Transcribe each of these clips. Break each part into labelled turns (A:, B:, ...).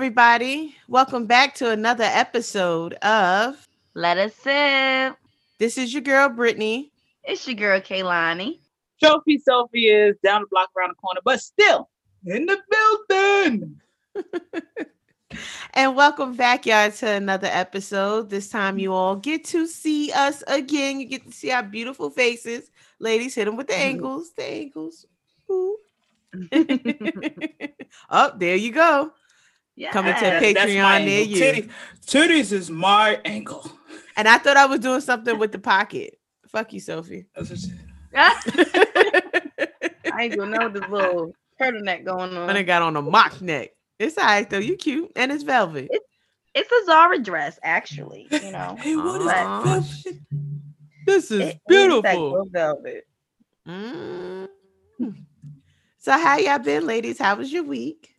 A: everybody? Welcome back to another episode of
B: Let Us Sip.
A: This is your girl Brittany.
B: It's your girl Kaylani.
C: Trophy Sophie is down the block around the corner, but still in the building.
A: and welcome back, y'all, to another episode. This time, you all get to see us again. You get to see our beautiful faces. Ladies, hit them with the
C: Mm-hmm.
A: ankles. The ankles. Ooh. oh, there you go.
B: Yeah.
A: Coming to
C: That's- that's
A: Patreon
C: my
A: near you.
C: Titty- titties is my angle.
A: And I thought I was doing something with the pocket. Fuck you, Sophie.
C: That's what she-
B: I ain't gonna know this little turtleneck going
A: When I
B: on.
A: got on a mock neck. It's all right though. You cute and it's velvet.
B: It's a Zara dress, actually. You know.
C: Hey, what is
A: Aw,
C: velvet?
A: This is
B: It- it is that
A: beautiful.
B: real velvet.
A: Mm. So how y'all been, ladies? How was your week?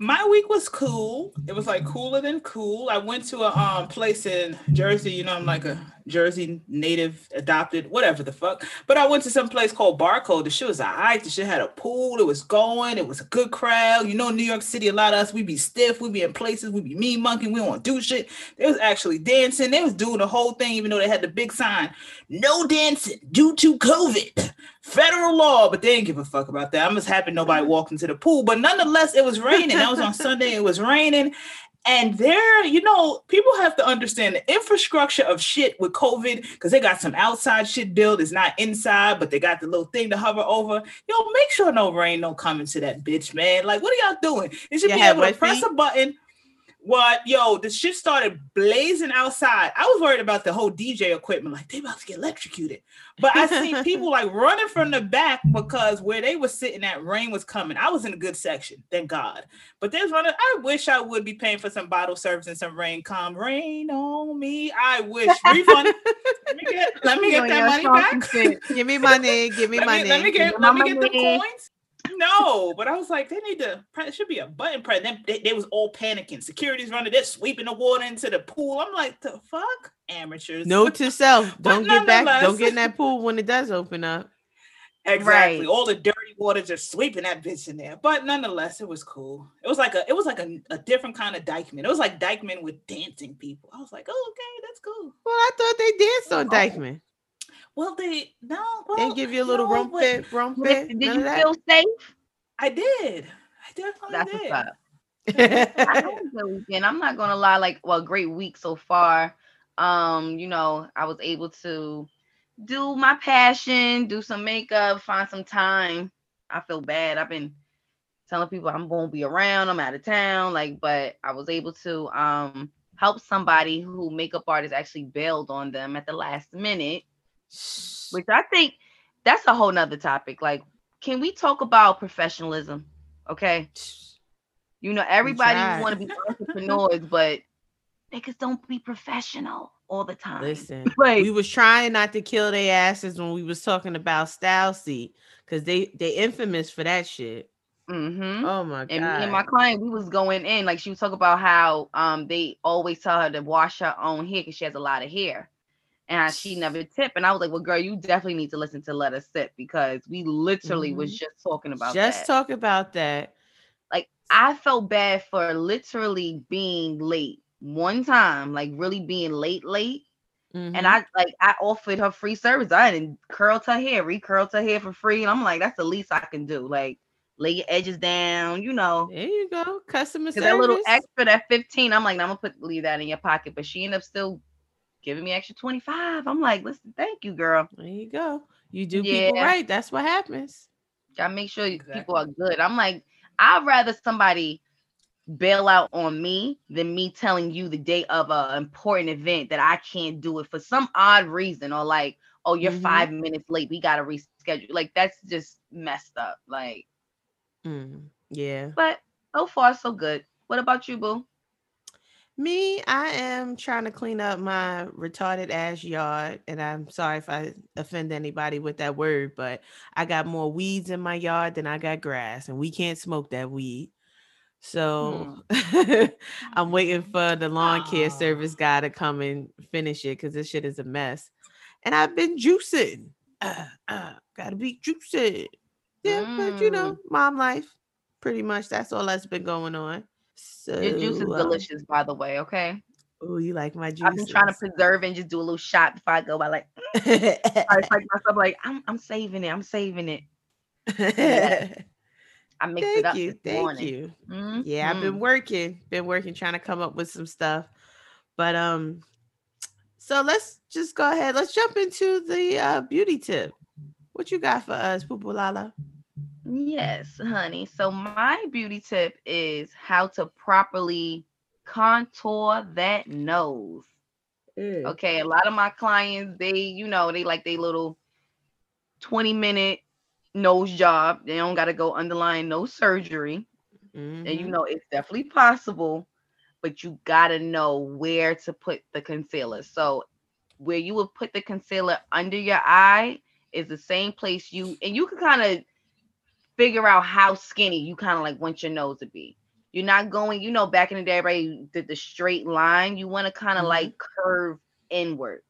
C: My week was cool. It was like cooler than cool. I went to a um place in Jersey. You know, I'm like a Jersey native, adopted, whatever the fuck. But I went to some place called Barcode. The shit was alright. The shit had a pool. It was going. It was a good crowd. You know, New York City, a lot of us, we be stiff. We be in places. We be mean monkey. We don't do shit. They was actually dancing. They was doing the whole thing, even though they had the big sign, no dancing due to COVID. Federal law, but they didn't give a fuck about that. I'm just happy nobody walked into the pool. But nonetheless, it was raining. That was on Sunday. It was raining. And there, you know, people have to understand the infrastructure of shit with COVID because they got some outside shit built. It's not inside, but they got the little thing to hover over. Yo, make sure no rain don't come into that bitch, man. Like, what are y'all doing? You should
A: You
C: be able to press
A: feet?
C: a button. What, yo, the shit started blazing outside. I was worried about the whole DJ equipment, like they about to get electrocuted. But I see people like running from the back because where they were sitting at rain was coming. I was in a good section, thank God. But there's running. I wish I would be paying for some bottle service and some rain. Come rain on me. I wish. Refund. let me get. Let me get that money back.
B: shit.
A: Give me money. Give me
C: let,
A: money.
C: me, let me get. Let me get the coins. No, but I was like, they need to. It should be a button press. Then they, they was all panicking. Security's running. They're sweeping the water into the pool. I'm like, the fuck, amateurs.
A: Note to self: Don't get back. Don't get in that pool when it does open up.
C: Exactly.
B: Right.
C: All the dirty water just sweeping that bitch in there. But nonetheless, it was cool. It was like a it was like a, a different kind of Dyckman. It was like Dyckman with dancing people. I was like, oh, okay, that's cool.
A: Well, I thought they danced on
C: Oh,
A: Dyckman.
C: Well, they no, well,
A: They give you a little
C: no,
A: rump
C: but
A: it, rump
B: Did,
A: it.
B: did
A: none
B: you feel safe?
C: I did. I definitely
B: That's
C: did.
B: what's up. I had a weekend. I'm not gonna lie, like well, great week so far. Um, you know, I was able to do my passion, do some makeup, find some time. I feel bad. I've been telling people I'm gonna be around, I'm out of town, like, but I was able to um help somebody who makeup artist actually bailed on them at the last minute, which I think that's a whole nother topic. Like, can we talk about professionalism? Okay. You know, everybody want to be entrepreneurs, but niggas don't be professional all the time.
A: Listen,
B: like,
A: we was trying not to kill their asses when we was talking about StyleSeat because they they infamous for that shit.
B: Mm-hmm.
A: Oh my god!
B: and me and my client, we was going in like she was talking about how um they always tell her to wash her own hair because she has a lot of hair, and she never tip. And I was like, well, girl, you definitely need to listen to Let Us Sip because we literally was just talking about
A: just
B: that.
A: talk about that.
B: like I felt bad for literally being late one time, like really being late, late.
A: Mhm.
B: And I like I offered her free service. I didn't curl her hair, recurled her hair for free. And I'm like, that's the least I can do. Like lay your edges down, you know.
A: there you go, customer service.
B: that little extra, that 15, I'm like, I'm gonna put leave that in your pocket. But she ended up still giving me extra 25. I'm like, listen, thank you, girl.
A: there you go. You do people right. That's what happens.
B: Gotta make sure
C: Exactly.
B: people are good. I'm like, I'd rather somebody bail out on me than me telling you the day of a important event that I can't do it for some odd reason or like, oh, you're
A: Mhm.
B: five minutes late. We gotta reschedule. Like that's just messed up. Like,
A: Mm, yeah.
B: but so far so good. What about you, boo?
A: Me, I am trying to clean up my retarded ass yard, and I'm sorry if I offend anybody with that word, but I got more weeds in my yard than I got grass, and we can't smoke that weed. So I'm waiting for the lawn care service guy to come and finish it because this shit is a mess. And I've been juicing. Uh, uh, gotta be juicing. Yeah, but you know, mom life. Pretty much that's all that's been going on. So
B: Your juice is
A: uh,
B: delicious, by the way. Okay.
A: Oh, you like my juice?
B: I've been trying to preserve and just do a little shot before I go. I like I like myself like I'm I'm saving it. I'm saving it. I mixed it
A: thank
B: up
A: you, thank
B: morning.
A: you. Yeah, I've been working, been working, trying to come up with some stuff. But um, so let's just go ahead. Let's jump into the uh, beauty tip. What you got for us, Pupulala?
B: Yes, honey. So my beauty tip is how to properly contour that nose. Okay, a lot of my clients, they, you know, they like they little 20 minute nose job. They don't got to go underlying no surgery. And you
A: Mhm.
B: know, it's definitely possible, but you got to know where to put the concealer. So, where you would put the concealer under your eye is the same place you, and you can kind of figure out how skinny you kind of like want your nose to be. You're not going, you know, back in the day, everybody did the straight line. You want to kind of
A: Mhm.
B: like curve inward.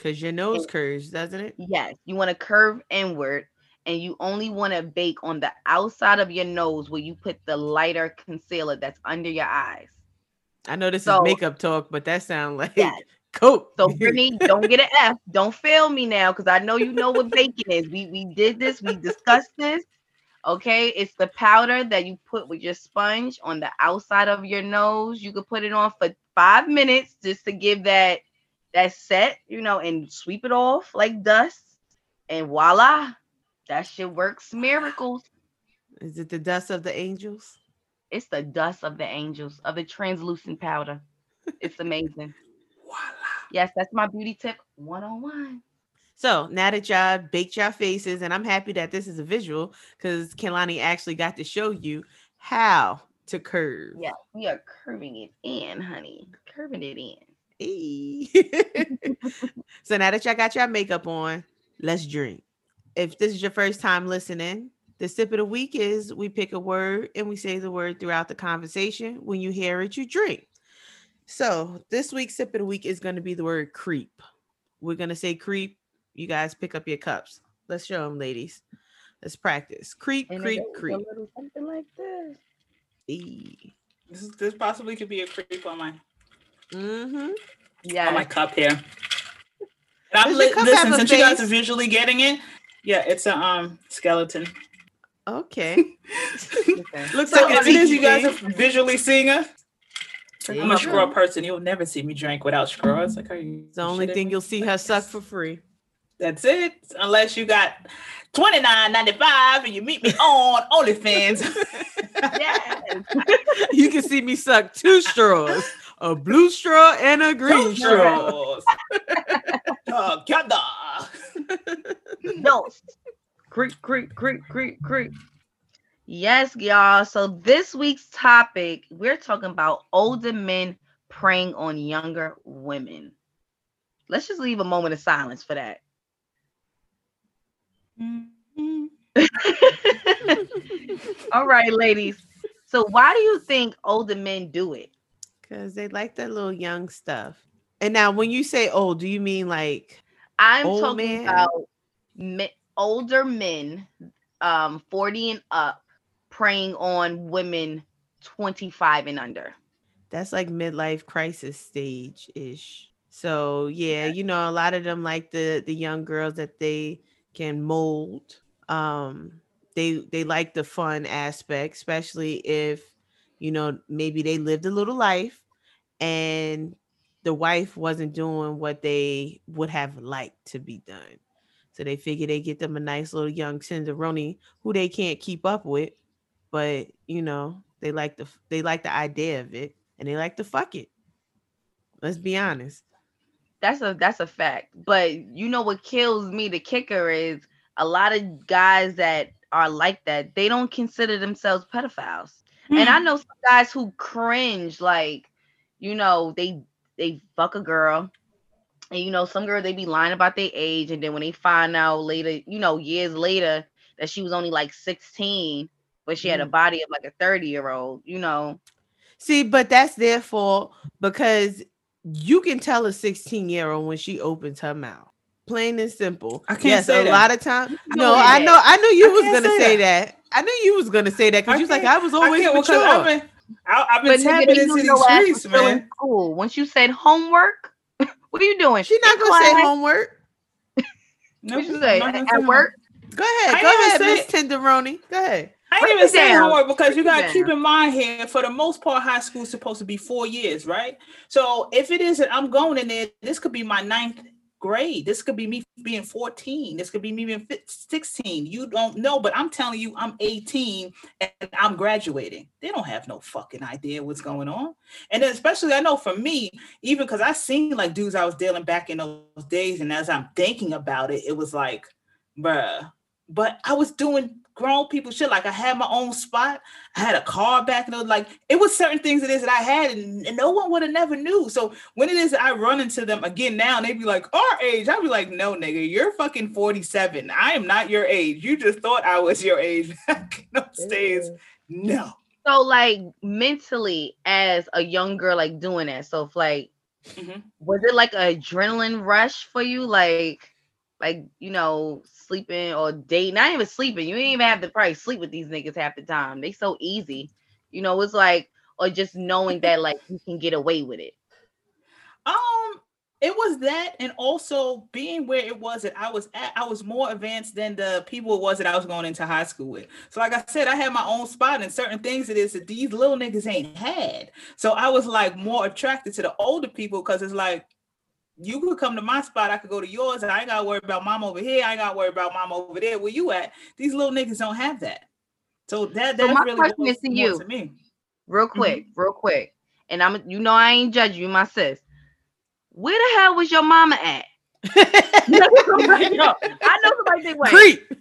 A: Cause your nose curves, doesn't it?
B: Yes, you want to curve inward and you only want to bake on the outside of your nose where you put the lighter concealer that's under your eyes.
A: I know this
B: So-
A: is makeup talk, but that sounds like
B: Yes.
A: coke.
B: So Brittany, don't get an F. Don't fail me now because I know you know what baking is. We we did this, we discussed this. Okay, it's the powder that you put with your sponge on the outside of your nose. You could put it on for five minutes just to give that that set, you know, and sweep it off like dust. And voila, that shit works miracles.
A: is it the dust of the angels?
B: It's the dust of the angels of the translucent powder. It's amazing.
C: Voila.
B: yes, that's my beauty tip one on one.
A: So now that y'all baked your faces, and I'm happy that this is a visual because Kelani actually got to show you how to curve.
B: Yeah, we are curving it in, honey. Curving it in.
A: Hey. so now that y'all got your makeup on, let's drink. If this is your first time listening, the sip of the week is we pick a word and we say the word throughout the conversation. When you hear it, you drink. So this week's sip of the week is going to be the word creep. We're going to say creep. You guys pick up your cups. Let's show them, ladies. Let's practice. Creep,
B: And it
A: creep,
B: a
A: creep.
B: little something like this.
A: Hey.
C: This, is, this possibly could be a creep on my
A: Mm-hmm. Yeah.
C: on my cup here. And I'm
A: Does your
C: li-
A: cup
C: listen,
A: have a
C: since you guys are visually getting it, yeah, it's a um skeleton.
A: Okay.
B: Okay.
A: Looks
C: So
A: like a
C: as it is, you guys are visually seeing us.
A: There
C: I'm a
A: go.
C: straw person. You'll never see me drink without straws. Like, are you?
A: It's the only thing you'll see her suck for free.
C: That's it. Unless you got twenty nine ninety five and you meet me on OnlyFans.
B: Yes.
A: you can see me suck two straws, a blue straw and a green
C: Two
A: straw.
C: straws. Together.
B: Dos. Creep, creep, creep, creep, creep. Yes, y'all. So this week's topic, we're talking about older men preying on younger women. Let's just leave a moment of silence for that. All right, ladies. So why do you think older men do it?
A: Because they like that little young stuff. And now, when you say old, do you mean like
B: I'm talking about older men, um, 40 and up, preying on women 25 and under.
A: that's like midlife crisis stage ish? So yeah, you know, a lot of them like the the young girls that they can mold. Um, they they like the fun aspect, especially if you know maybe they lived a little life and the wife wasn't doing what they would have liked to be done. So they figure they get them a nice little young tenderoni who they can't keep up with, but you know they like the they like the idea of it and they like to fuck it. Let's be honest.
B: That's a that's a fact. But you know what kills me, the kicker is a lot of guys that are like that, they don't consider themselves pedophiles. And I know some guys who cringe, like, you know, they they fuck a girl. And you know, some girls they be lying about their age, and then when they find out later, you know, years later that she was only like 16, but she had a
A: Mm.
B: body of like a 30 year old, you know.
A: See, but that's their fault because you can tell a 16 year old when she opens her mouth. Plain and simple.
C: I can't
A: yes,
C: say
A: a
C: that.
A: lot of times.
B: You
A: No, I know. I knew you
C: I
A: was gonna
C: say
A: say that. I knew you was gonna say that because you was like, I was
C: I
A: always
C: can't, well, 'cause
A: mature.
C: I've been, I, have been
B: But
C: tapping into these streets,
B: in
C: man.
B: school. Once you said homework, what are you doing?
A: She's not gonna say homework.
C: No,
B: What you say?
C: not gonna
B: At
C: say
B: work?
A: Go ahead, go ahead,
C: say-
A: Miss Tenderoni. Go ahead.
C: I ain't even saying homework because you got to keep in mind here, for the most part, high school is supposed to be four years, right? So if it is that I'm going in there, this could be my ninth grade. This could be me being 14. This could be me being 16. You don't know, but I'm telling you, I'm 18 and I'm graduating. They don't have no fucking idea what's going on. And then especially I know for me, even because I seen like dudes I was dealing back in those days, and as I'm thinking about it, it was like, bruh. But I was doing grown people shit. Like I had my own spot. I had a car back, and it was like it was certain things it is that I had, and, and no one would have never knew. So when it is that I run into them again now, and they be like, our age, I'd be like, no, nigga, you're fucking 47. I am not your age. You just thought I was your age back days. No.
B: So like mentally as a young girl like doing that. So if like
C: Mhm.
B: was it like a adrenaline rush for you? Like like you know, sleeping or dating, not even sleeping. You ain't even have to probably sleep with these niggas half the time. They so easy. You know, it's like or just knowing that like you can get away with it.
C: Um, it was that, and also being where it was that I was at, I was more advanced than the people it was that I was going into high school with. So, like I said, I had my own spot, and certain things it is that these little niggas ain't had. So I was like more attracted to the older people because it's like you could come to my spot, I could go to yours, and I ain't gotta worry about mom over here. I ain't gotta worry about mom over there. Where you at? These little niggas don't have that. So that
B: So my
C: really
B: question is to you.
C: to me.
B: Real mm-hmm. quick, real quick. And I'm you know I ain't judging you, my sis. Where the hell was your mama at? no, I know somebody think wait.
A: Creep.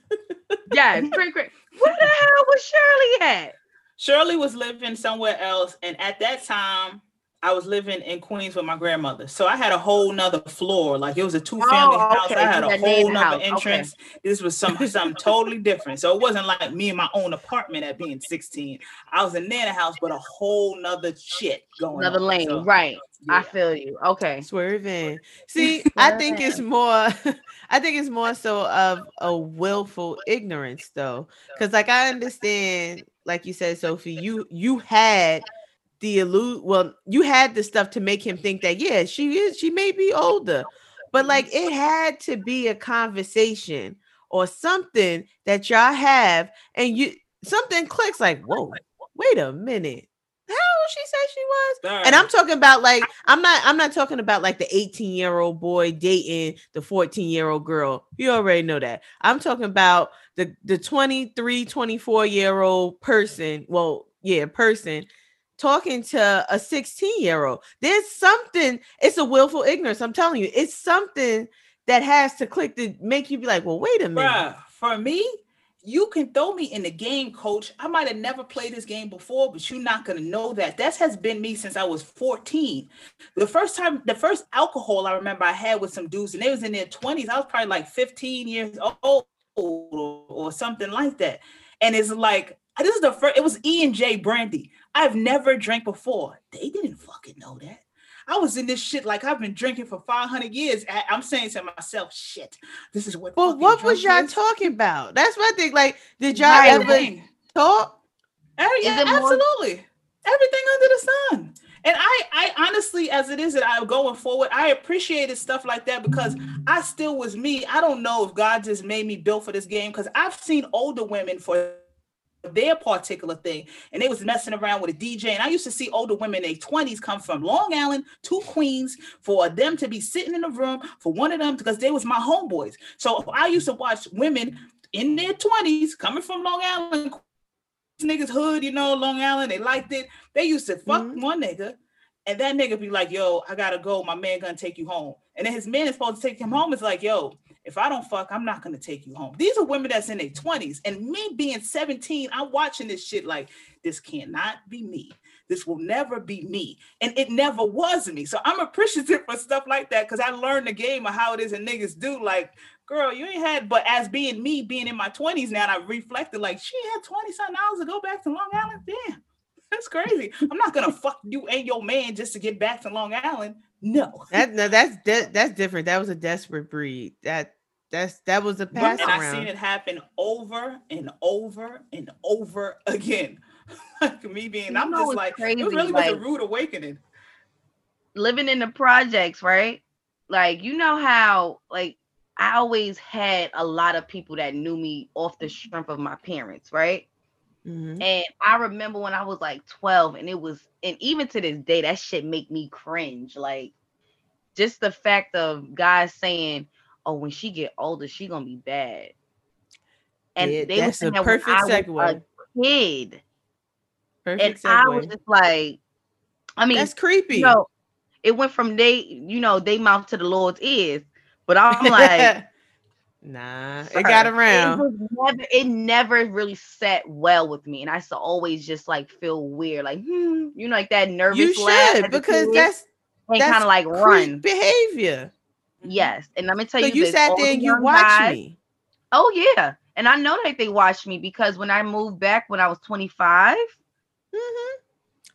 B: Yes, creep, creep. Where the hell was Shirley at?
C: Shirley was living somewhere else, and at that time, I was living in Queens with my grandmother. So I had a whole nother floor. Like it was a two-family
B: Oh,
C: house.
B: okay.
C: I had
B: You
C: a
B: had
C: whole nother
B: house. Okay.
C: entrance. This was some something totally different. So it wasn't like me in my own apartment at being 16. I was in Nana house, but a whole nother shit going
B: Another
C: on.
B: lane,
C: So,
B: right? I feel you. Okay.
A: Swerving. See, I think it's more I think it's more so of a willful ignorance though. Cause like I understand, like you said, Sophie, you you had the illusion well, you had the stuff to make him think that yeah, she is, she may be older, but like it had to be a conversation or something that y'all have, and you something clicks like, whoa, wait a minute. How old she said she was? And I'm talking about like I'm not I'm not talking about like the 18 year old boy dating the 14 year old girl. You already know that. I'm talking about the the 23 24 year old person. Well, yeah, person talking to a 16 year old. There's something. It's a willful ignorance. I'm telling you, it's something that has to click to make you be like, well, wait a minute.
C: Bruh, for me, you can throw me in the game, coach. I might have never played this game before, but you're not gonna know that. That has been me since I was 14. The first time, the first alcohol I remember I had with some dudes, and they was in their 20s. I was probably like 15 years old or, or something like that. And it's like this is the first, it was E and J Brandy. I've never drank before. They didn't fucking know that. I was in this shit like I've been drinking for 500 years. I- I'm saying to myself, shit, this is what.
A: But what was
C: drunk
A: y'all
C: is.
A: talking about? That's what I think. Like, did y'all
B: Right.
A: ever
C: Everything.
A: talk?
C: Every- yeah,
B: it more-
C: absolutely. Everything under the sun. And I, I honestly, as it is that I'm going forward, I appreciated stuff like that because I still was me. I don't know if God just made me built for this game because I've seen older women for their particular thing and they was messing around with a DJ. And I used to see older women in their 20s come from Long Island to Queens for them to be sitting in a room for one of them because they was my homeboys. So I used to watch women in their 20s coming from Long Island, niggas hood, you know, Long Island, they liked it. They used to fuck
A: Mhm.
C: one nigga, and that nigga be like, yo, I gotta go. My man gonna take you home. And then his man is supposed to take him home. It's like, yo, if I don't fuck, I'm not gonna take you home. These are women that's in their 20s. And me being 17, I'm watching this shit like this cannot be me. This will never be me. And it never was me. So I'm appreciative for stuff like that because I learned the game of how it is and niggas do. Like, girl, you ain't had, but as being me, being in my 20s now, and I reflected like she had 20 something hours to go back to Long Island. Damn, that's crazy. I'm not gonna fuck you and your man just to get back to Long Island. No.
A: That no, that's de- that's different. That was a desperate breed. That that's that was a pass
C: and
A: I've
C: seen it happen over and over and over again. like me being,
B: You
C: I'm
B: know
C: just like,
B: crazy?
C: it really was a rude awakening.
B: living in the projects, right? Like, you know how like I always had a lot of people that knew me off the strength of my parents, right?
A: Mhm.
B: And I remember when I was like 12, and it was, and even to this day, that shit make me cringe. Like, just the fact of guys saying, "Oh, when she get older, she gonna be bad," and
A: Yeah,
B: they were
A: that's a
B: that when
A: perfect
B: I was
A: segue.
B: a kid,
A: Perfect
B: and I was just like, I mean,
A: That's creepy.
B: you know, it went from they, you know, they mouth to the Lord's ears. But I'm like,
A: nah, it
B: sir,
A: got
B: It,
A: around.
B: was never, it never really sat well with me, and I used to always just like feel weird, like hmm, you know, like that nervous.
A: You should
B: as
A: because
B: kid,
A: that's
B: and
A: that's
B: kind of like run.
A: behavior.
B: Yes, and let me tell
A: So
B: you,
A: you
B: this,
A: sat there and you
B: young
A: watched
B: guys-
A: me.
B: Oh yeah, and I know that they watched me because when I moved back when I was 25,
A: Mhm.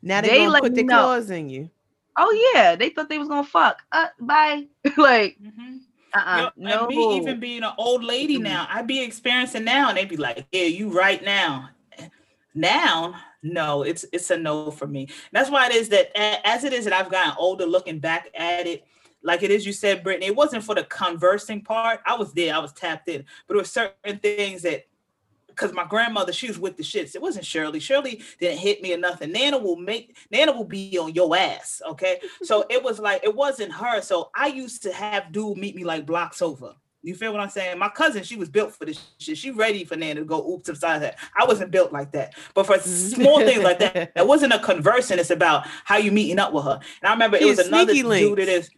A: Now they,
B: They
A: gonna put
B: me
A: their
B: know.
A: claws in you.
B: oh yeah, they thought they was gonna fuck. Uh, bye. like,
C: Mhm.
B: Uh-uh,
C: Yo,
B: no.
C: and me even being an old lady now, I'd be experiencing now, and they'd be like, "Yeah, you right now." Now, no, it's it's a no for me. That's why it is that as it is that I've gotten older, looking back at it, like it is you said, Brittany, it wasn't for the conversing part. I was there, I was tapped in, but there were certain things that because my grandmother, she was with the shits. It wasn't Shirley. Shirley didn't hit me or nothing. Nana will make Nana will be on your ass. Okay. So it was like it wasn't her. So I used to have dude meet me like blocks over. You feel what I'm saying? My cousin, she was built for this shit. She ready for Nana to go oops upside her. I wasn't built like that. But for mm. small things like that, it wasn't a conversing. It's about how you meeting up with her. And I remember it was another
A: sneaky
C: dude.
A: links.
C: It is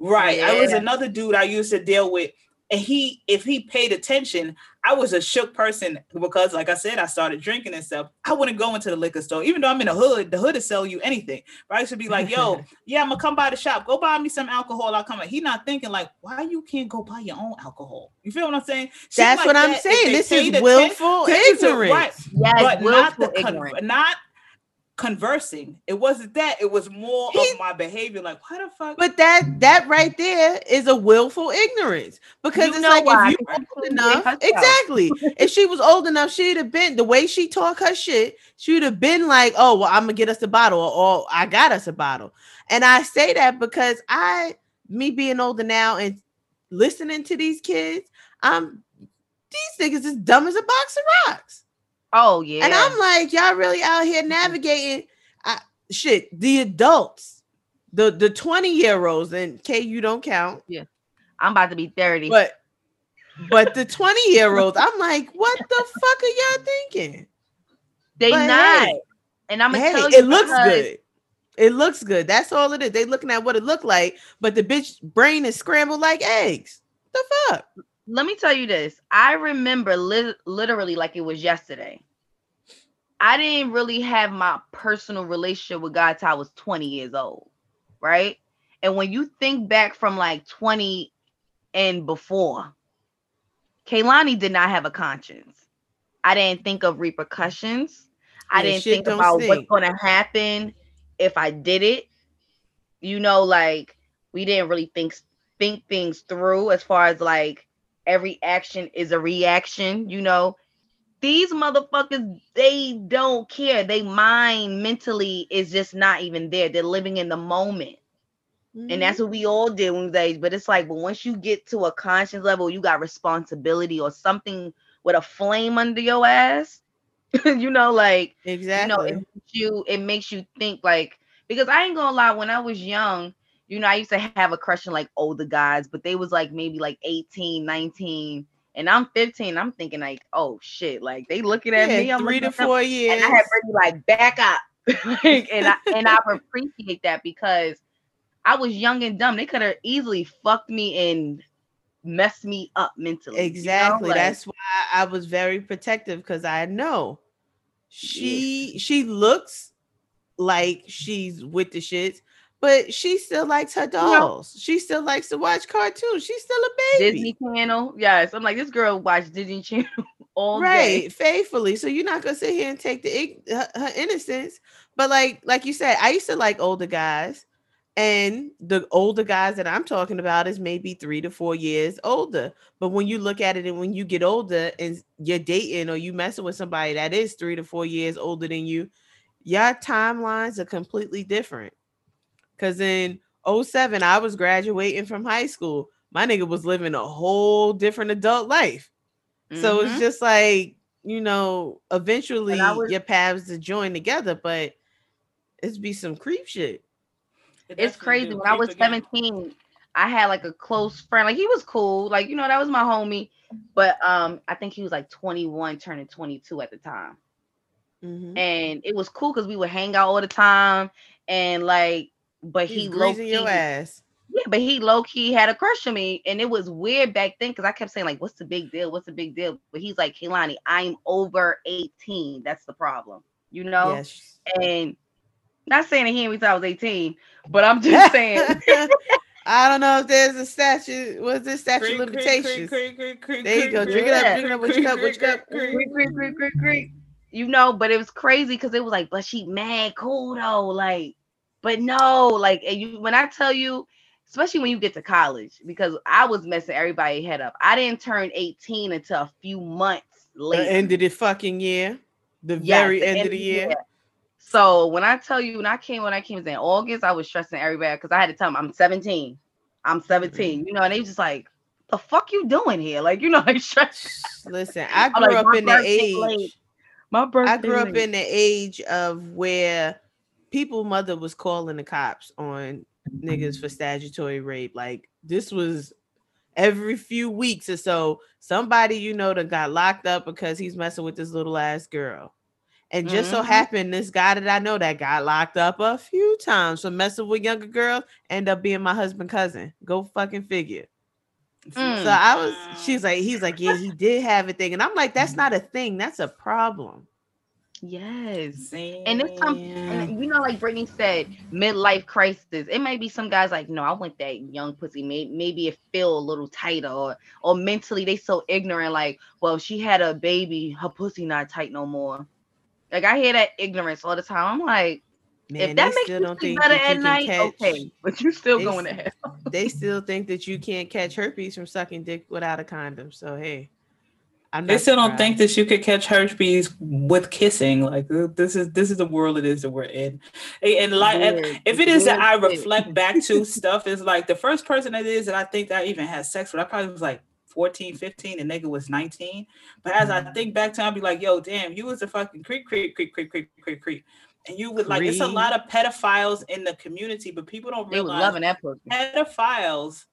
C: right. I was another dude I used to deal with. And he, if he paid attention, I was a shook person because, like I said, I started drinking and stuff. I wouldn't go into the liquor store, even though I'm in the hood. The hood will sell you anything. But I used to be like, "Yo, yeah, I'm gonna come by the shop. Go buy me some alcohol. I'll come." in." He not thinking like, "Why you can't go buy your own alcohol?" You feel what I'm saying? Shit
A: That's
C: like
A: what I'm
C: that,
A: saying. This is willful ignorance.
C: right,
B: yes,
C: but not the
B: willful
C: con-
B: ignorance.
C: not conversing. It wasn't that. It was more
A: He-
C: of my behavior. Like, why the fuck?
A: But that that right there is a willful ignorance because
B: You
A: it's like
B: why?
A: if you old enough, exactly. if she was old enough, she'd have been the way she talk her shit. She would have been like, "Oh, well, I'm gonna get us a bottle," or, or "I got us a bottle." And I say that because I, me being older now and listening to these kids, I'm these niggas is dumb as a box of rocks.
B: Oh yeah,
A: And I'm like, y'all really out here navigating I, shit, the adults, the the 20 year olds, and K, you don't count, Yeah,
B: I'm about to be 30.
A: but but the 20 year olds, I'm like, what the fuck are y'all thinking?
B: they
A: but
B: not.
A: hey,
B: and I'm gonna
A: Hey,
B: tell you
A: it looks good. It looks good. That's all it is. They looking at what it looked like, but the bitch brain is scrambled like eggs. The fuck?
B: Let me tell you this. I remember li- literally like it was yesterday. I didn't really have my personal relationship with God till I was 20 years old, right? And when you think back from like 20 and before, Kaylani did not have a conscience. I didn't think of repercussions. I
A: Yeah,
B: didn't think about what's going to happen if I did it. You know, like we didn't really think think things through as far as like every action is a reaction, you know. These motherfuckers, they don't care. They mind mentally is just not even there. They're living in the moment.
A: Mm-hmm.
B: And that's what we all did when we was age. But it's like, but once you get to a conscious level, you got responsibility or something with a flame under your ass. you know, like
A: exactly.
B: you know, it makes you it makes you think like because I ain't gonna lie, when I was young, you know, I used to have a crush on like older guys, but they was like maybe like 18, 19, and I'm 15. I'm thinking like, oh shit, like they looking at
A: yeah,
B: me. I'm
A: three to
B: at them,
A: four years.
B: and I had Brittany like back up. like, and I and I appreciate that because I was young and dumb. They could have easily fucked me and messed me up mentally. you know?
A: Exactly.
B: Like,
A: That's why I was very protective because I know she she looks like she's with the shits, but she still likes her dolls. She still likes to watch cartoons. She's still a baby.
B: Disney Channel. Yes, I'm like this girl watched Disney Channel all
A: right
B: day.
A: faithfully so you're not gonna sit here and take the her, her innocence but like like you said i used to like older guys And the older guys that I'm talking about is maybe three to four years older. But when you look at it and when you get older and you're dating or you messing with somebody that is three to four years older than you, your timelines are completely different. Cause in 07, I was graduating from high school. My nigga was living a whole different adult life. So it's
B: Mhm.
A: just like, you know, eventually
B: was-
A: your paths to join together, but it's be some creep shit.
C: It
B: it's crazy. When I was
C: again.
B: 17, I had like a close friend. Like he was cool. Like, you know, that was my homie. But um, I think he was like 21, turning 22 at the time.
A: Mhm.
B: And it was cool because we would hang out all the time. And like, but
A: He's
B: he low
A: greasing your
B: key,
A: ass.
B: yeah, but he low key had a crush on me. And it was weird back then because I kept saying, like, what's the big deal? What's the big deal? But he's like, Kehlani, I'm over 18. That's the problem. You know?
A: Yes.
B: And not saying that he ain't since I was 18, but I'm just saying.
A: I don't know if there's a statute. What's this statute
C: Creep,
A: of
C: creep,
A: limitations?
C: creep, creep, creep,
A: There you go.
C: creep,
A: Drink it up. Drink it up. What you cup? What you cup?
C: creep,
B: Creep, creep, creep, creep, creep. You know, but it was crazy because it was like, but she mad cool though. Like, but no, like, and you when I tell you, especially when you get to college, because I was messing everybody head up. I didn't turn 18 until a few months
A: The
B: later.
A: end of the fucking year. The
B: Yes,
A: very end, of the year.
B: So when I tell you, when I came, when I came in August, I was stressing everybody because I had to tell them I'm 17. I'm 17. You know, and they was just like, the fuck you doing here? Like, you know, like stress.
A: Listen, I grew
B: like,
A: up in the age.
B: late. My birthday.
A: I grew up
B: late.
A: in the age of where people mother was calling the cops on niggas for statutory rape. Like this was every few weeks or so, somebody you know that got locked up because he's messing with this little ass girl. And just so
B: Mhm.
A: happened, this guy that I know that got locked up a few times for messing with younger girls end up being my husband cousin. Go fucking figure.
B: Mm.
A: So I was, she's like, he's like, yeah, he did have a thing. And I'm like, that's not a thing, that's a problem.
B: Yes.
C: And
B: And it's some, you know, like Brittany said, midlife crisis. It may be some guys like, no, I want that young pussy. Maybe, maybe it feel a little tighter, or or mentally they so ignorant. Like, well, she had a baby, her pussy not tight no more. Like I hear that ignorance all the time. I'm like,
A: Man,
B: if that makes you sleep
A: think
B: better at night,
A: catch.
B: okay, but you still going to hell.
A: They still think that you can't catch herpes from sucking dick without a condom. So hey, I'm
C: They still don't think that you could catch herpes with kissing. Like this is this is the world it is that we're in. And, like and if it is that I reflect back to stuff, is like the first person it is that I think that I even had sex with. I probably was like 14, 15, and nigga was 19. But as I mm-hmm. think back to, I'll be like, yo, damn, you was a fucking creep, creep, creep, creep, creep, creep, creep. And you would like it's a lot of pedophiles in the community, but people don't
B: They was
C: realize
B: loving that
C: pedophiles,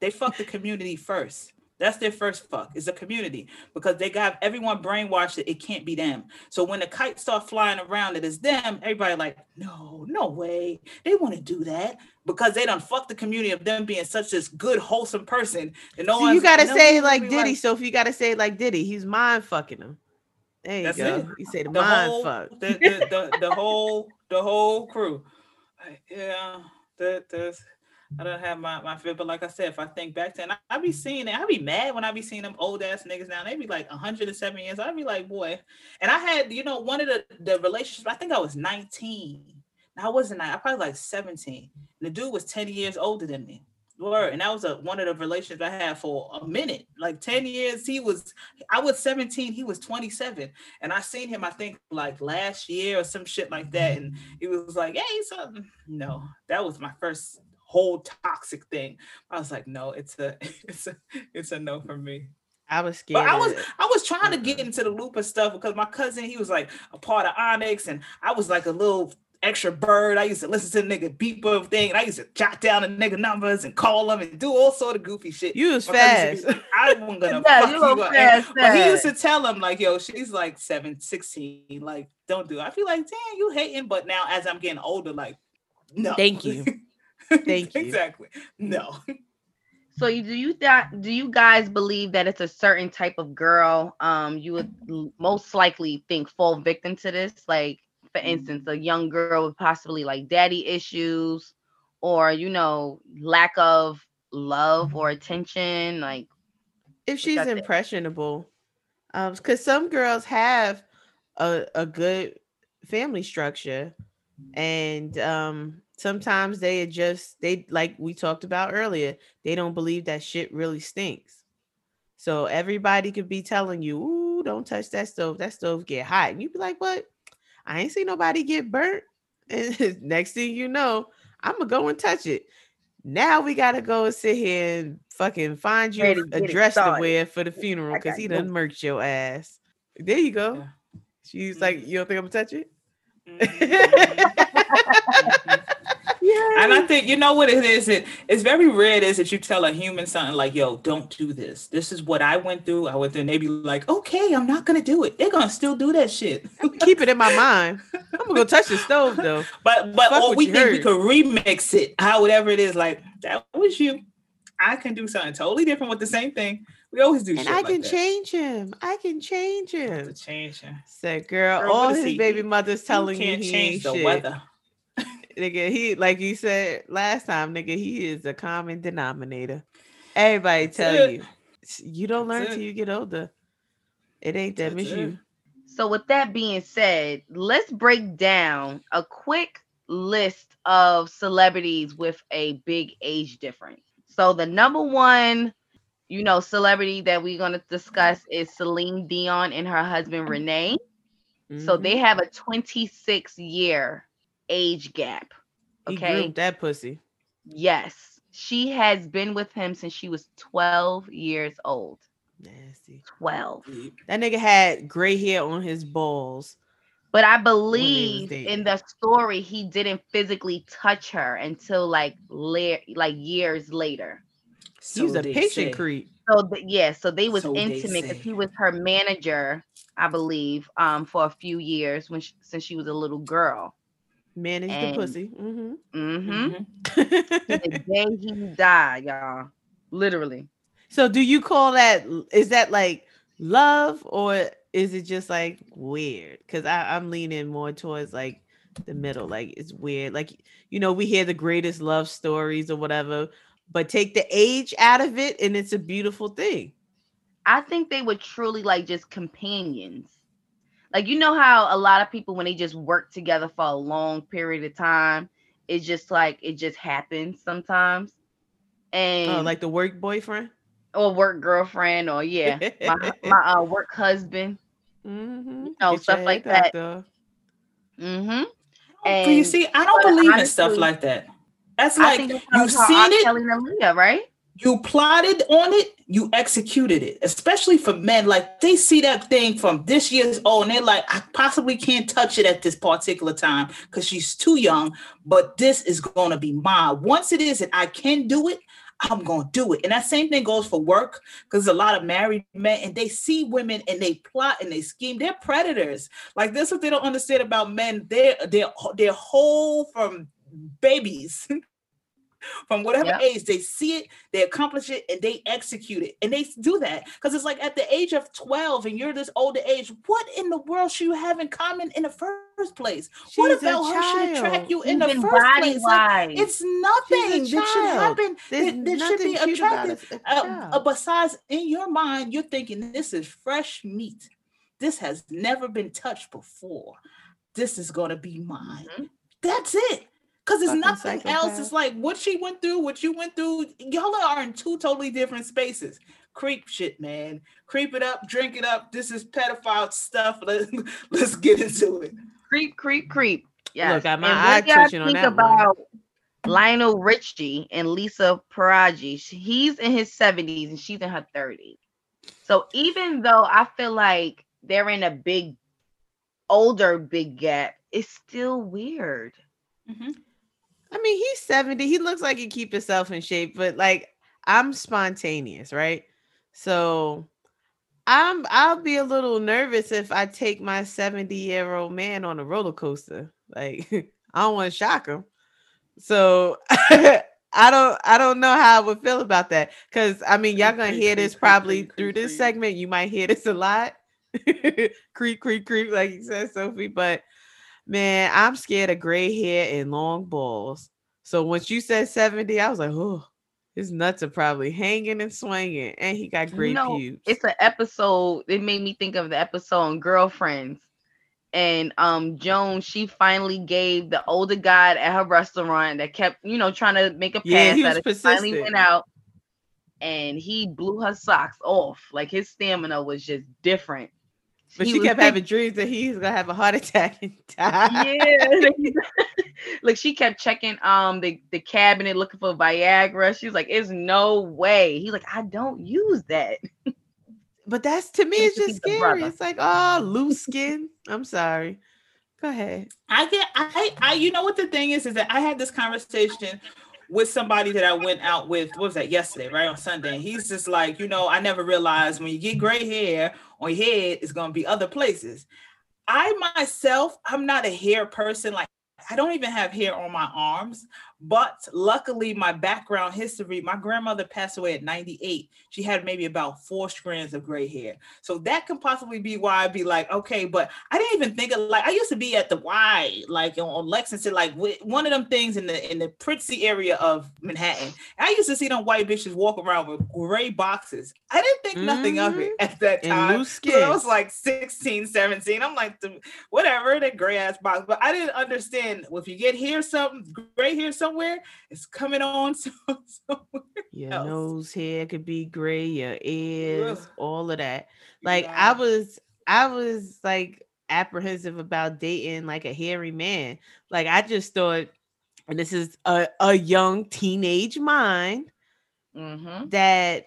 C: they fuck the community first. That's their first fuck, It's the community because they got everyone brainwashed that it can't be them. So when the kites start flying around, it is them. Everybody like, no, no way, they want to do that because they don't fuck the community of them being such this good, wholesome person. And no
A: So you gotta
C: no
A: say like Diddy. So if you gotta say it like Diddy, he's mind fucking them. There you
C: That's
A: go.
C: it.
A: You say the,
C: the
A: mind
C: whole,
A: fuck.
C: the, the, the, the whole, the whole crew. Yeah, that, that's. I don't have my my fit, but like I said, if I think back to, and I, I be seeing it, I be mad when I be seeing them old ass niggas now. They be like 107 years. I be like, boy. And I had, you know, one of the the relationships. I think I was 19. No, I wasn't. I probably like 17. And the dude was 10 years older than me. Word. And that was a one of the relationships I had for a minute, like 10 years. He was, I was 17, he was 27. And I seen him, I think, like last year or some shit like that. And he was like, hey, something. No, that was my first whole toxic thing. I was like, no, it's a it's a it's a no for me.
A: I was scared.
C: But I was I was trying to get into the loop of stuff because my cousin, he was like a part of Onyx, and I was like a little extra bird. I used to listen to the nigga beeper thing, and I used to jot down the nigga numbers and call them and do all sort of goofy shit.
A: you was
C: My
A: fast.
C: be, I wasn't gonna
B: Yeah,
C: fuck
B: you
C: you up.
B: fast
C: And- But he used to tell him like, yo, she's like seven, 16. Like, don't do it. I feel like, damn, you hating. But now as I'm getting older, like, no.
A: Thank you. Thank you.
C: exactly. No.
B: So you- do you that do you guys believe that it's a certain type of girl um you would most likely think fall victim to this? Like for instance, a young girl with possibly like daddy issues or you know, lack of love or attention. Like
A: if she's
B: y'all think?
A: impressionable um because some girls have a, a good family structure and um sometimes they just they like we talked about earlier, they don't believe that shit really stinks. So everybody could be telling you, "Ooh, don't touch that stove. That stove get hot." And you'd be like, "What? I ain't see nobody get burnt." And next thing you know, I'm gonna go and touch it. Now we gotta go and sit here and fucking find you
B: Ready,
A: a
B: get
A: dress to wear for the funeral because he done
B: you.
A: murked your ass. There you go.
C: Yeah.
A: She's like,
C: Mhm.
A: you don't think I'm gonna touch it?
C: Mhm. And I think you know what it is. It it's very rare it is that you tell a human something like, "Yo, don't do this. This is what I went through. I went through." And they be like, "Okay, I'm not gonna do it." They're gonna still do that shit.
A: Keep it in my mind. I'm gonna go touch the stove though.
C: But but
A: Fuck
C: or
A: what
C: we think we could remix it, how whatever it is. Like that was you. I can do something totally different with the same thing. We always do
A: And I
C: like
A: can
C: that.
A: change him. I can change
C: To
A: him.
C: change him.
A: Said girl,
C: Girl,
A: all his baby mothers telling you
C: can't change the
A: shit.
C: weather.
A: Nigga, he like you said last time, nigga, he is a common denominator. Everybody
C: That's
A: tell
C: it.
A: you. You don't
C: That's
A: learn
C: it.
A: till you get older. It ain't them,
C: That's
A: it's
C: it.
A: you.
B: So with that being said, let's break down a quick list of celebrities with a big age difference. So the number one, you know, celebrity that we're going to discuss is Celine Dion and her husband Renee. So
A: Mhm.
B: they have a 26 year age gap. Okay.
A: groomed that pussy.
B: Yes. She has been with him since she was 12 years old.
A: Nasty.
B: 12.
A: That nigga had gray hair on his balls.
B: But I believe in the story he didn't physically touch her until like la- like years later.
A: He was a patient
C: say.
A: creep.
B: So th- yeah, so they was
C: So
B: intimate because he was her manager, I believe, um, for a few years when she, since she was a little girl.
A: Manage
B: And-
A: the pussy. Mm hmm
B: Mm-hmm.
C: Mhm.
B: the day he died, y'all, literally.
A: so do you call that is that like love or is it just like weird? Because I'm leaning more towards like the middle. Like it's weird. Like you know, we hear the greatest love stories or whatever, but take the age out of it and it's a beautiful thing.
B: I think they were truly like just companions. Like you know how a lot of people when they just work together for a long period of time, it's just like it just happens sometimes. And
A: Oh, like the work boyfriend.
B: or work girlfriend or yeah, my my uh, work husband.
A: mm-hmm.
B: know, stuff like that. Mm-hmm.
C: But you see, I don't
B: but
C: believe in stuff like that. That's like you've
B: how, how
C: seen it,
B: Kelly and Aaliyah, right?
C: You plotted on it, you executed it. Especially for men, like they see that thing from this year's old, and they're like, I possibly can't touch it at this particular time because she's too young. But this is gonna be mine. Once it is, and I can do it. I'm gonna do it, and that same thing goes for work because a lot of married men and they see women and they plot and they scheme. They're predators. Like this, what they don't understand about men. They're they're they're whole from babies. from whatever
B: Yeah.
C: age they see it they accomplish it and they execute it and they do that. Because it's like at the age of 12 and you're this older age what in the world should you have in common in the first place? What
A: She's a
C: about her should attract you in the first place? Like, it's nothing that should happen that, that should be
A: cute about
C: attractive.
A: it.
C: Uh, uh, besides in your mind you're thinking this is fresh meat. This has never been touched before. This is going to be mine.
B: Mhm.
C: that's it because it's
A: Fucking
C: nothing else it's like what she went through what you went through y'all are in two totally different spaces creep shit man creep it up drink it up this is pedophile stuff Let, let's get into it
B: creep, creep, creep. Yeah.
A: Look, got my eye
B: what do y'all
A: twitching on
B: think
A: that one.
B: about Lionel Richie and Lisa Parigi? Sh- He's in his 70s and she's in her 30s. So even though I feel like they're in a big, older big gap, it's still weird. Mm-hmm.
A: I mean, he's 70. He looks like he keep himself in shape, but like I'm spontaneous, right? So I'm I'll be a little nervous if I take my 70 year old man on a roller coaster. Like I don't want to shock him. So I don't I don't know how I would feel about that. Cause I mean y'all gonna hear this probably through this segment. You might hear this a lot. creep, creep, creep, like you said, Sophie. But man, I'm scared of gray hair and long balls. So once you said 70, I was like, oh, his nuts are probably hanging and swinging. And he got
B: You
A: great
B: know,
A: pubes.
B: It's an episode, it made me think of the episode on Girlfriends. and um Joan, she finally gave the older guy at her restaurant that kept, you know, trying to make a pass
A: Yeah, he
B: at
A: was
B: it. Finally went out and he blew her socks off. Like his stamina was just different.
A: But
B: He
A: she kept
B: like-
A: having dreams that he's gonna have a heart attack and die.
B: yeah. Look, she kept checking um the, the cabinet looking for Viagra. She was like, "It's no way." He's like, "I don't use that."
A: But that's to me,
B: He
A: it's just scary. It's like, oh, loose skin. I'm sorry. Go ahead.
C: I get I I you know what the thing is is that I had this conversation with somebody that I went out with. What was that yesterday, right on Sunday? And he's just like, you know, I never realized when you get gray hair on your head, is gonna be other places. I myself, I'm not a hair person. Like I don't even have hair on my arms, but luckily my background history, my grandmother passed away at 98. She had maybe about four strands of gray hair. So that can possibly be why I'd be like, okay, but I didn't even think of like I used to be at the Y, like on, on Lexington, like one of them things in the in the prissy area of Manhattan. I used to see them white bitches walk around with gray boxes. I didn't think nothing of it at that time. So I was like 16, 17. I'm like, whatever, that gray ass box. But I didn't understand if you get here something gray hair somewhere, it's coming on so, somewhere.
A: Your
C: else.
A: nose hair could be gray, your ears,
C: Ugh.
A: all of that. Like I was, I was like apprehensive about dating like a hairy man. Like I just thought, and this is a, a young teenage mind
B: Mm-hmm.
A: that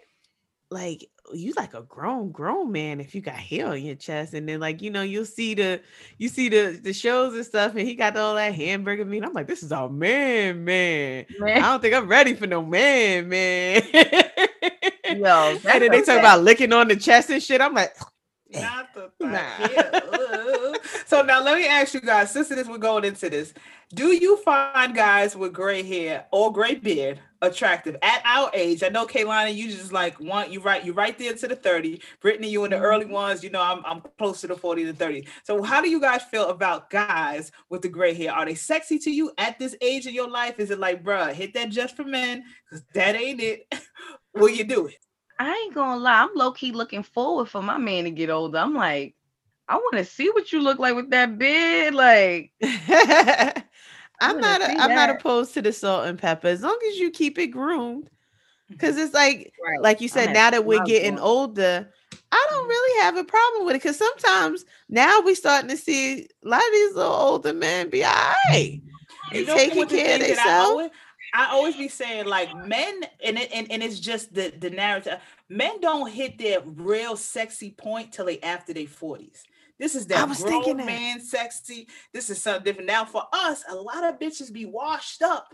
A: like you like a grown grown man if you got hair on your chest and then like you know you'll see the you see the the shows and stuff and he got all that hamburger meat. I'm like this is a man man. I don't think i'm ready for no man man.
B: Yo,
A: and then they talk about licking on the chest and shit. I'm like
C: Not the
A: Nah.
C: So now let me ask you guys, since this we're going into this, do you find guys with gray hair or gray beard attractive at our age? I know Kaylana, you just like want you right, you right there to the 30. Brittany, you in the early mm-hmm. ones, you know, I'm I'm close to the 40 to 30. So how do you guys feel about guys with the gray hair? Are they sexy to you at this age of your life? Is it like, bruh, hit that just for men? Because that ain't it. Will you do it?
B: I ain't gonna lie, I'm low key looking forward for my man to get older. I'm like, I want to see what you look like with that beard. Like,
A: i'm not
B: see
A: I'm not opposed to the salt and pepper as long as you keep it groomed because it's like
B: right.
A: like you said, now that we're getting older, I don't
B: Mhm.
A: really have a problem with it because sometimes now we starting to see a lot of these little older men be all right.
C: You know
A: taking care of
C: thing that I
A: themselves.
C: I always be saying like men, and it, and, and it's just the the narrative. Men don't hit their real sexy point till they after their forties. This is that I
A: was thinking
C: grown
A: that.
C: man sexy. This is something different. Now for us, a lot of bitches be washed up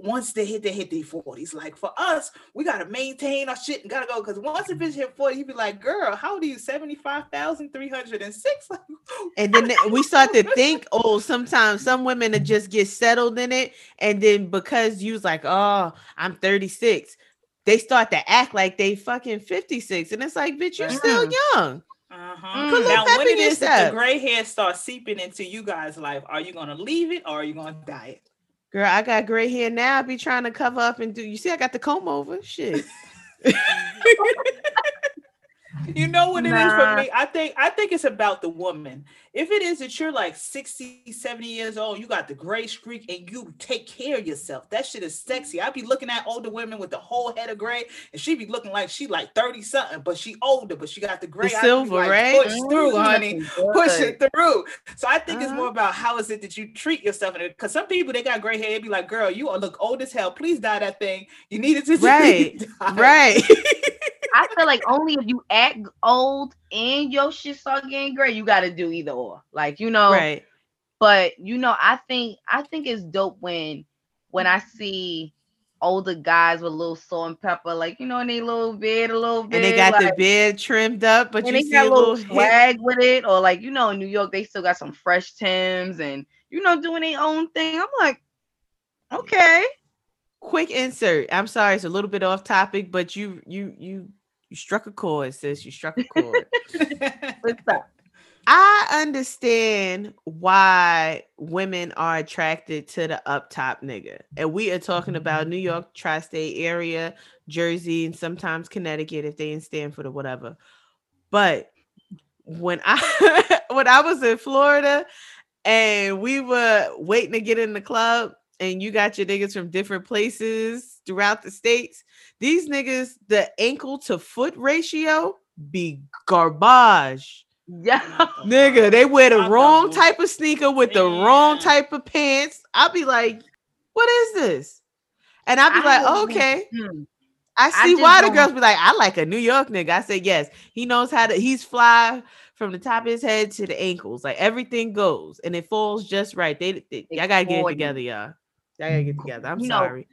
C: once they hit they hit their forties. Like for us, we gotta maintain our shit and gotta go because once a bitch hit forty, you be like, girl, how old are you? Seventy five thousand three hundred and six.
A: And then we start to think, oh, sometimes some women that just get settled in it. And then because you was like, oh, I'm 36, they start to act like they fucking 56. And it's like, bitch, you're still
B: Mhm.
A: young.
C: Uh-huh.
B: Mm. Put a
A: little
C: Now, when it is that the gray hair starts seeping into you guys' life, are you gonna leave it or are you gonna die it?
A: Girl, I got gray hair now. I be trying to cover up and do. You see, I got the comb over. Shit.
C: You know what it is
B: Nah.
C: for me? I think I think it's about the woman. If it is that you're like 60, 70 years old, you got the gray streak and you take care of yourself. That shit is sexy. i'd be looking at older women with the whole head of gray, and she be looking like she like 30 something, but she older, but she got the gray. Be
A: silver,
C: like,
A: right?
C: Push through,
B: Mm,
C: honey. push it through. So I think it's
A: Uh-huh.
C: more about how is it that you treat yourself. Because some people they got gray hair, be like, "Girl, you look old as hell. Please dye that thing. You needed to
A: Right,
C: dye."
A: right.
B: I feel like only if you act old and your shit start getting gray, you got to do either or. Like you know,
A: right.
B: but you know, I think I think it's dope when when I see older guys with a little salt and pepper, like you know, in their little beard a little bit,
A: And they got the
B: like,
A: beard trimmed up, but you
B: they
A: see
B: got
A: a
B: a little
A: little hip.
B: swag with it, or like you know, in New York they still got some fresh Tims and you know doing their own thing. I'm like, okay,
A: Quick insert. I'm sorry, it's a little bit off topic, but you you you you struck a chord, sis. You struck a chord.
B: what's up?
A: I understand why women are attracted to the up top nigga. And we are talking about New York, tri state area, Jersey, and sometimes Connecticut if they in Stamford or whatever. But when I when I was in Florida and we were waiting to get in the club and you got your niggas from different places throughout the states. These niggas, the ankle to foot ratio be garbage.
B: Yeah.
A: Nigga, they wear the wrong type of sneaker with the wrong type of pants. I'll be like, what is this? And I'll be
B: I
A: like, okay.
B: Hmm.
A: I
B: I
A: see why the girls be like, I like a New York nigga. I said, yes, he knows how to, he's fly from the top of his head to the ankles. Like everything goes and it falls just right. They, they y'all gotta get it together, y'all. Y'all gotta get together. I'm
B: You know,
A: sorry.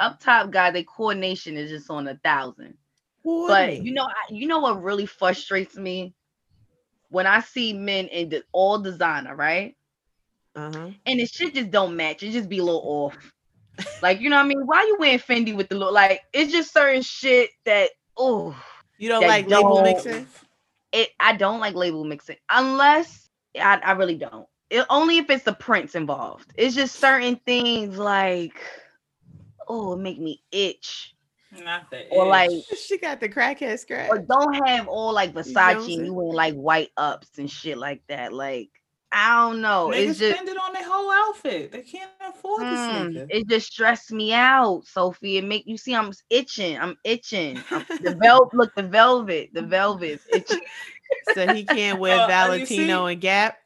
B: Up top, guy, their coordination is just on a thousand. But you know, I, you know what really frustrates me when I see men in the, all designer, right?
A: uh-huh.
B: And the shit just don't match. It just be a little off. like you know what I mean? Why you wearing Fendi with the look? Like it's just certain shit that oh,
A: You don't like label
B: don't-
A: mixing?
B: it. I don't like label mixing unless I, I really don't. It, only if it's the prints involved. It's just certain things like oh, it make me itch.
C: Not the
B: Or like-
A: She got the crackhead scratch.
B: or don't have all like
A: You know
B: Versace and you wearing like white ups and shit like that. Like I don't know.
C: Niggas
B: It's just
C: spend it on their whole outfit. They can't afford this
B: mm,
C: nigga.
B: it just stressed me out, Sophie. It make you see I'm itching. I'm itching. I'm- the velvet look the velvet. The velvet.
A: so he can't wear
C: Uh,
A: Valentino and Gap.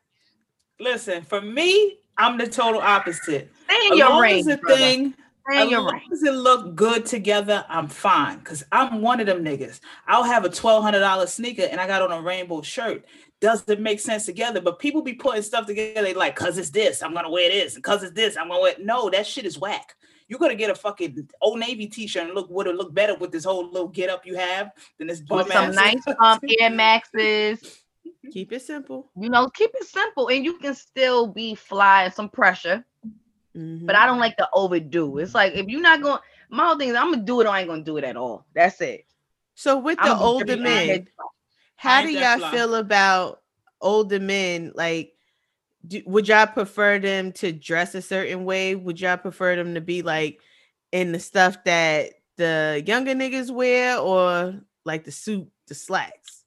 C: Listen, for me, I'm the total opposite.
B: Stay in your range.
C: as
B: brother.
C: thing,
B: Stay in
C: as
B: your
C: long
B: range.
C: as it look good together, I'm fine. Cause I'm one of them niggas. I'll have a twelve hundred dollar sneaker and I got on a rainbow shirt. Doesn't make sense together, but people be putting stuff together. They like, cause it's this, I'm gonna wear this, and cause it's this, I'm gonna wear. No, that shit is whack. You're gonna get a fucking old navy t-shirt and look would it look better with this whole little get up you have than this bum
B: some nice um Air Maxes.
A: Keep it simple.
B: You know, keep it simple and you can still be fly and some pressure.
A: Mhm.
B: But I don't like to overdo. It's like if you're not going, my whole thing is I'm gonna do it or I ain't gonna do it at all. That's it.
A: so with
B: I'm
A: the older men, how do y'all
C: fly.
A: feel about older men? Like, do, would y'all prefer them to dress a certain way? Would y'all prefer them to be like in the stuff that the younger niggas wear, or like the suit, the slacks?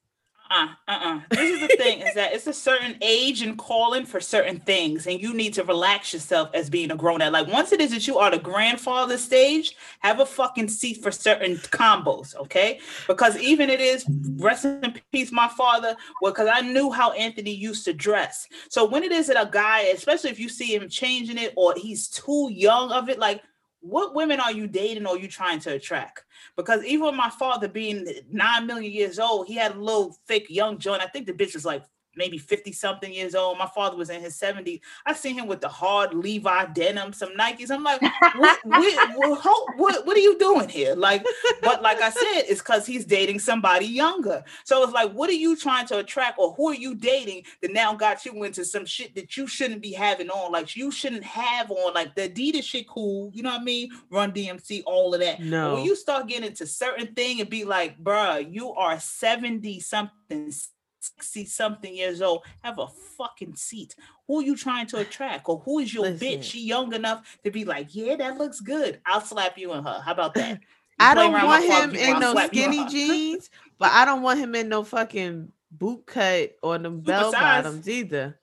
C: Uh, uh-uh. This is the thing is that it's a certain age and calling for certain things, and you need to relax yourself as being a grown up. Like once it is that you are the grandfather stage, have a fucking seat for certain combos, okay? Because even it is rest in peace, my father. Well, because I knew how Anthony used to dress. So when it is that a guy, especially if you see him changing it or he's too young of it, like what women are you dating or you trying to attract? Because even my father being nine million years old, he had a little thick young joint. I think the bitch was like maybe 50 something years old. My father was in his 70s. I seen him with the hard Levi denim, some Nikes. I'm like, what, what, what, what, are you doing here? Like, but like I said, it's because he's dating somebody younger. So it's like, what are you trying to attract, or who are you dating that now got you into some shit that you shouldn't be having on? Like, you shouldn't have on like the Adidas shit, cool. You know what I mean? Run DMC, all of that.
A: No.
C: when you start getting into certain thing and be like, bruh, you are 70 something, 60 something years old, have a fucking seat. Who are you trying to attract? Or who is your
A: Listen.
C: bitch? She young enough to be like, yeah, that looks good. I'll slap you and her. How about that? You
A: I don't want him
C: people,
A: in no
C: slap you and
A: skinny jeans, but I don't want him in no fucking boot cut or them
C: Super
A: bell
C: size.
A: bottoms either.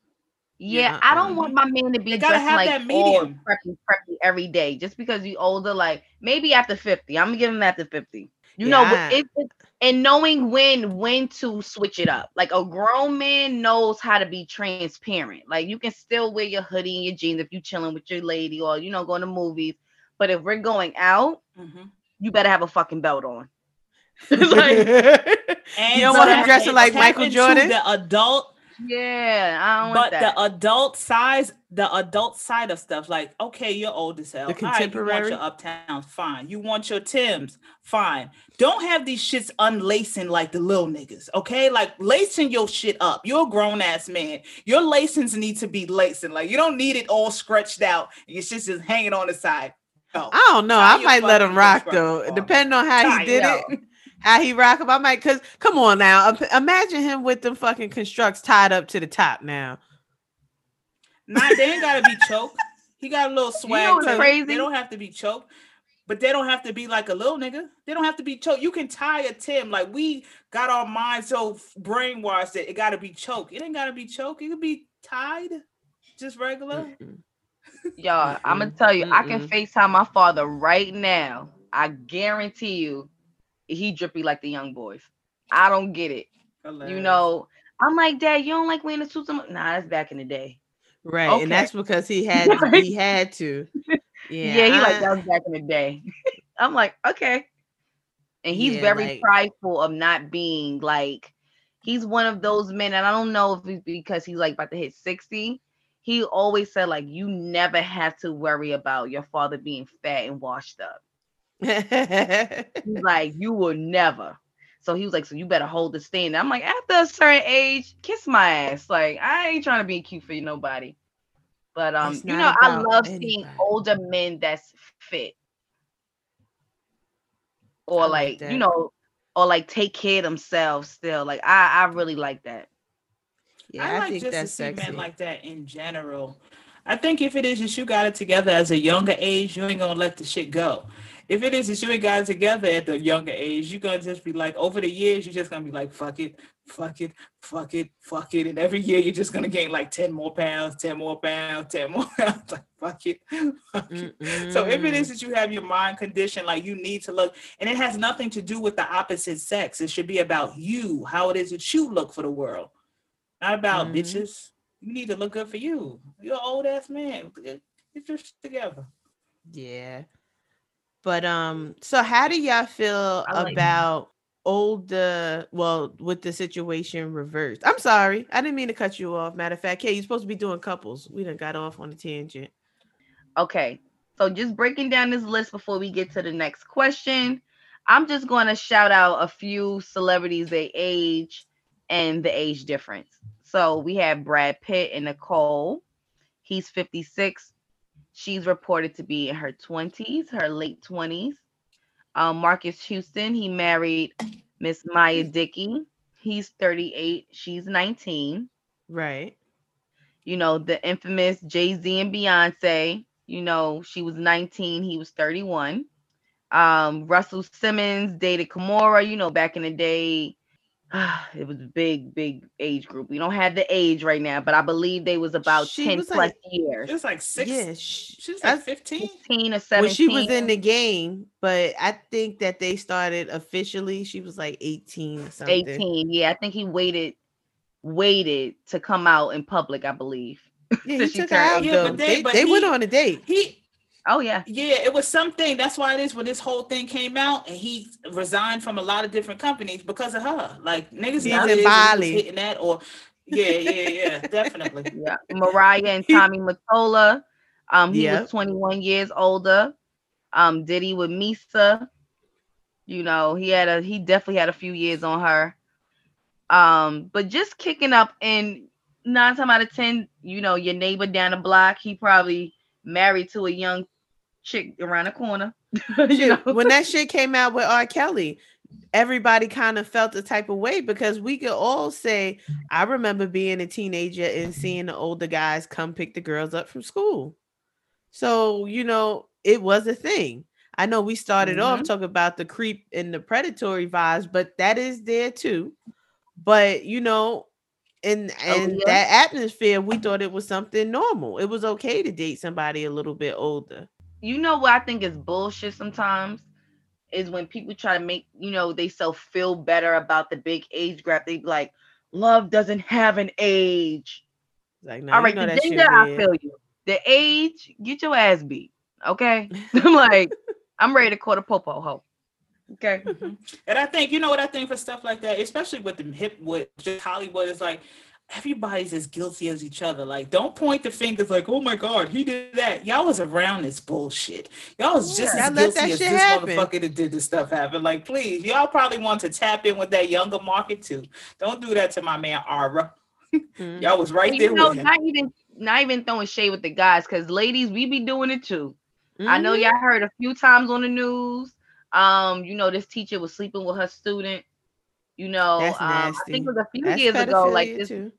B: Yeah,
A: Yeah,
B: I don't want my man to be
C: They gotta
B: dressing
C: have
B: like
C: that medium.
B: preppy, preppy every day. Just because you older, like maybe after 50. I'm gonna give him after 50. You know,
A: Yeah.
B: but it, it- and knowing when when to switch it up. Like a grown man knows how to be transparent. Like you can still wear your hoodie and your jeans if you're chilling with your lady or you know going to movies. But if we're going out,
C: Mhm.
B: you better have a fucking belt on.
A: like,
C: And
A: don't want him dressing like Michael Jordan?
C: The adult
B: Yeah, I don't
C: but
B: want that.
C: the adult size, the adult side of stuff, like okay, you're old as hell.
A: The
C: All right, you want
A: contemporary?
C: your uptown, fine. You want your Tims, fine. Don't have these shits unlacing like the little niggas, okay? Like lacing your shit up. You're a grown ass man. Your lacings need to be lacing. Like you don't need it all scratched out and your shit's just hanging on the side. No.
A: I don't know.
C: Tie
A: I might let him rock though.
C: on.
A: Depending on how
C: Tie
A: he did
B: up.
A: it, how he rock him. I might cause come on now. Imagine him with them fucking constructs tied up to the top now.
C: Nah, they ain't gotta be choked. He got a little swag.
B: know what's
C: to it.
B: crazy?
C: They don't have to be choked. but they don't have to be like a little nigga. They don't have to be choked. You can tie a Tim. Like we got our minds so brainwashed that it got to be choked. It ain't got to be choked. It could be tied, just regular.
A: Mm-mm.
B: Y'all, I'm gonna
A: Mm-mm.
B: tell you, I can
A: Mm-mm.
B: FaceTime my father right now. I guarantee you, he drippy like the young boys. I don't get it. You know, I'm like, Dad, you don't like wearing the suits? I'm Nah, that's back in the day.
A: Right,
B: Okay.
A: and that's because he had to, he had to. Yeah,
B: Yeah, he like that was back in the day. I'm like, okay. And he's
A: Yeah,
B: very
A: like-
B: prideful of not being like he's one of those men, and I don't know if it's because he's like about to hit 60. He always said, like, you never have to worry about your father being fat and washed up. He's like, you will never. So he was like, so you better hold the stand. I'm like, after a certain age, kiss my ass. Like, I ain't trying to be cute for you, nobody. But um,
A: It's
B: you know, I
A: about
B: love seeing older men that's fit. Or
A: I like
B: like, you know, or like take care of themselves still. Like I, I really like that.
A: yeah,
C: I
A: I,
C: like
A: think
C: just to
A: that's
C: see
A: sexy.
C: men like that in general. I think if it is that you got it together as a younger age, you ain't gonna let the shit go. If it is that you ain't got it together at the younger age, you're gonna just be like, over the years, you're just gonna be like, fuck it, fuck it, fuck it, fuck it. And every year you're just gonna gain like 10 more pounds, 10 more pounds, 10 more pounds. Like, fuck it. Fuck it. So if it is that you have your mind condition, like you need to look, and it has nothing to do with the opposite sex. It should be about you, how it is that you look for the world, not about
A: Mhm.
C: bitches. You need to look good for you. You're an old ass man. Get get your shit together.
A: Yeah. But um, so how do y'all feel
B: like-
A: about older well with the situation reversed? I'm sorry, I didn't mean to cut you off. Matter of fact, hey, you're supposed to be doing couples. We done got off on a tangent.
B: Okay. So just breaking down this list before we get to the next question. I'm just going to shout out a few celebrities, their age and the age difference. So we have Brad Pitt and Nicole. He's 56. She's reported to be in her 20s, her late 20s. Um, Marques Houston, he married Miss Miya Dickey. He's 38. She's 19
A: Right.
B: you know, the infamous Jay Z and Beyonce. You know, she was 19, he was 31. Um, Russell Simmons dated Kimora, you know, back in the day. It was a big, big age group. We don't have the age right now, but I believe they was about
A: She
B: 10
A: was
B: plus
A: like-
B: years.
C: It was like six.
A: Yeah. sh-
C: She was like 15.
B: 15 or 17.
A: when she was in the game, but I think that they started officially. She was like 18 or something.
B: 18. Yeah, I think he waited, waited to come out in public, I believe.
A: Yeah, he
B: she
A: took her
B: turned
A: out.
C: Yeah, but they-
A: they
C: but
A: they went on a date.
C: He
B: Oh, yeah.
C: Yeah, it was something. That's why it is when this whole thing came out, and he resigned from a lot of different companies because of her. Like niggas
A: He's in Bali.
C: hitting that, or yeah, yeah, yeah, definitely.
B: Yeah, Mariah and Tommy Mottola. Um, he
A: Yep.
B: was 21 years older. Um, Diddy with Misa. You know, he had a he definitely had a few years on her. Um, but just kicking up in nine times out of ten, you know, your neighbor down the block, he probably married to a young chick around the corner. you know,
A: when that shit came out with R. Kelly, everybody kind of felt the type of way because we could all say, I remember being a teenager and seeing the older guys come pick the girls up from school. So, you know, it was a thing. I know we started off mm-hmm. talking about the creep and the predatory vibes, but that is there too. But you know, in oh, in
B: yeah?
A: that atmosphere, we thought it was something normal. It was okay to date somebody a little bit older.
B: You know what I think is bullshit sometimes is when people try to make you know they self feel better about the big age gap. They be like, love doesn't have an age.
A: Like, no,
B: All
A: you know
B: the gender I
A: weird.
B: feel you. The age, get your ass beat. Okay, I'm like, I'm ready to call the popo hoe. Okay,
C: Mhm. And I think you know what I think for stuff like that, especially with the hip with just Hollywood, is like everybody's as guilty as each other. Like, don't point the fingers like, oh my god, he did that. Y'all was around this bullshit. Y'all was just
A: Yeah.
C: as
A: Y'all let
C: guilty
A: that
C: as
A: shit
C: this
A: happen.
C: motherfucker that did this stuff happen. Like, please, y'all probably want to tap in with that younger market too. Don't do that to my man Ara.
A: Mhm.
C: Y'all was right
B: And
C: there
B: you know,
C: with him.
B: not even not even throwing shade with the guys, because ladies, we be doing it too. I know
A: Mhm.
B: y'all heard a few times on the news. Um, you know, this teacher was sleeping with her student. You know, um, I think it was a few
A: That's
B: years ago. Like this,
A: too.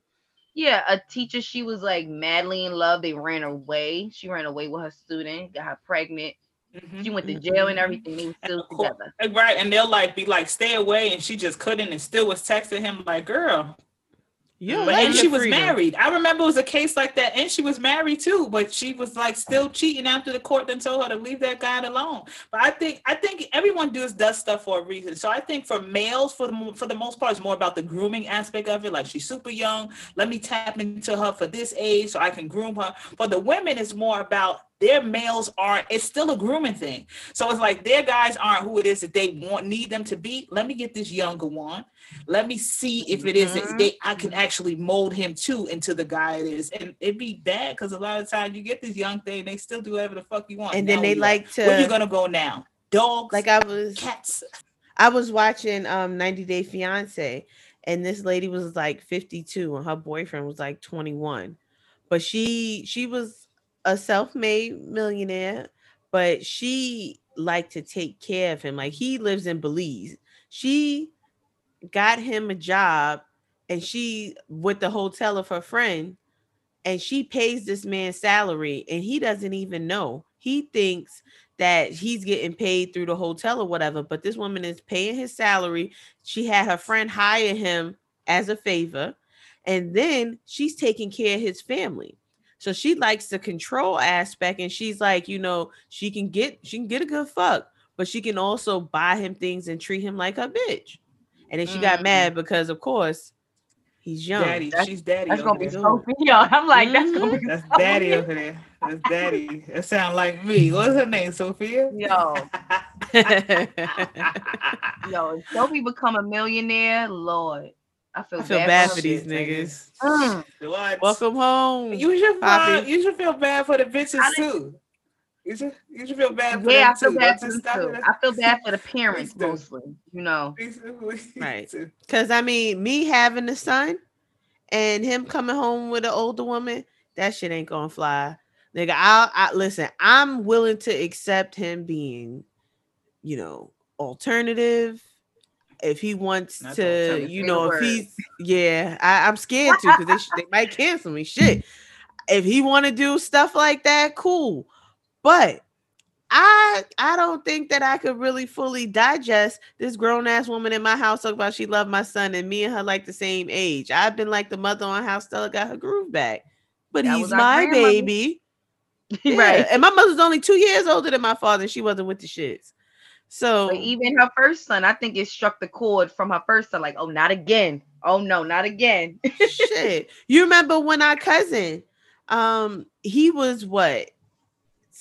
B: Yeah, a teacher. She was like madly in love. They ran away. She ran away with her student, got her pregnant.
C: Mhm.
B: She went to jail and
A: Mhm.
B: everything. They were still
C: course-
B: together.
C: Right, and they'll like be like, "Stay away," and she just couldn't, and still was texting him like, "Girl."
A: Don't
C: But and she was
A: freedom.
C: married. I remember it was a case like that, and she was married too. But she was like still cheating after the court then told her to leave that guy alone. But I think I think everyone does does stuff for a reason. So I think for males, for the for the most part, it's more about the grooming aspect of it. Like she's super young. Let me tap into her for this age so I can groom her. For the women, it's more about their males aren't. It's still a grooming thing. So it's like their guys aren't who it is that they want need them to be. Let me get this younger one. Let me see if it is that they I can actually mold him too into the guy it is. And it'd be bad because a lot of times you get this young thing, they still do whatever the fuck you want.
A: And then
C: Now
A: they like to
C: where you
A: to
C: gonna go now? Dogs,
A: like I was
C: cats.
A: I was watching um 90 Day Fiance and this lady was like 52 and her boyfriend was like 21. But she she was a self-made millionaire, but she liked to take care of him. Like he lives in Belize. She got him a job and she with the hotel of her friend and she pays this man's salary and he doesn't even know. He thinks that he's getting paid through the hotel or whatever, but this woman is paying his salary. She had her friend hire him as a favor, and then she's taking care of his family. So she likes the control aspect, and she's like, you know, she can get she can get a good fuck, but she can also buy him things and treat him like a bitch. And then she got
B: Mhm.
A: mad because, of course, he's young.
C: Daddy,
B: That's-
C: she's daddy.
B: That's gonna be
C: there.
B: Sophie. Yo, I'm like, that's gonna be
C: That's
B: Sophie.
C: daddy over there. That's daddy. That sound like me. What's her name? Sophia.
B: Yo, yo, if Sophie become a millionaire, Lord, I feel,
A: I feel
B: bad,
A: bad
B: for
A: for
B: her.
A: these niggas.
B: Mm.
A: Welcome home.
C: You should
A: Poppy.
C: feel, you should feel bad for the bitches too. You should you should feel bad for
B: Yeah, I feel
C: too.
B: bad for them too. I feel bad for the parents mostly. You know,
A: Right. Cause I mean, me having a son and him coming home with an older woman, that shit ain't gonna fly. Nigga, I'll I listen, I'm willing to accept him being, you know, alternative. If he wants
C: Not
A: to, you know, if
B: word.
A: he's yeah, I, I'm scared to because they, they might cancel me. Shit. If he want to do stuff like that, cool. But I I don't think that I could really fully digest this grown ass woman in my house talk about she loved my son and me and her like the same age. I've been like the mother on how Stella got her groove back, but
B: That
A: he's my
B: grandmother.
A: baby. Yeah,
B: right?
A: And my mother's only two years older than my father, and she wasn't with the shits. So
B: But even her first son, I think it struck the chord from her first son. Like, oh, not again. Oh no, not again.
A: shit. You remember when our cousin, um, he was what?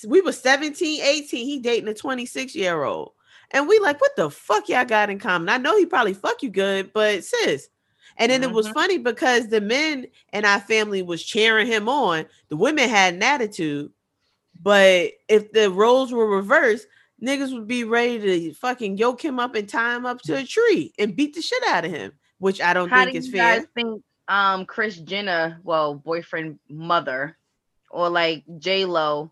A: We were 17, 18. He dating a 26 year old. And we like, what the fuck y'all got in common? I know he probably fuck you good, but sis. And then it was
B: Mhm.
A: funny because the men in our family was cheering him on. The women had an attitude. But if the roles were reversed, niggas would be ready to fucking yoke him up and tie him up to a tree and beat the shit out of him, which I don't
B: How
A: think
B: do
A: is
B: you
A: fair.
B: guys think um Kris Jenner, well, boyfriend mother, or like J Lo,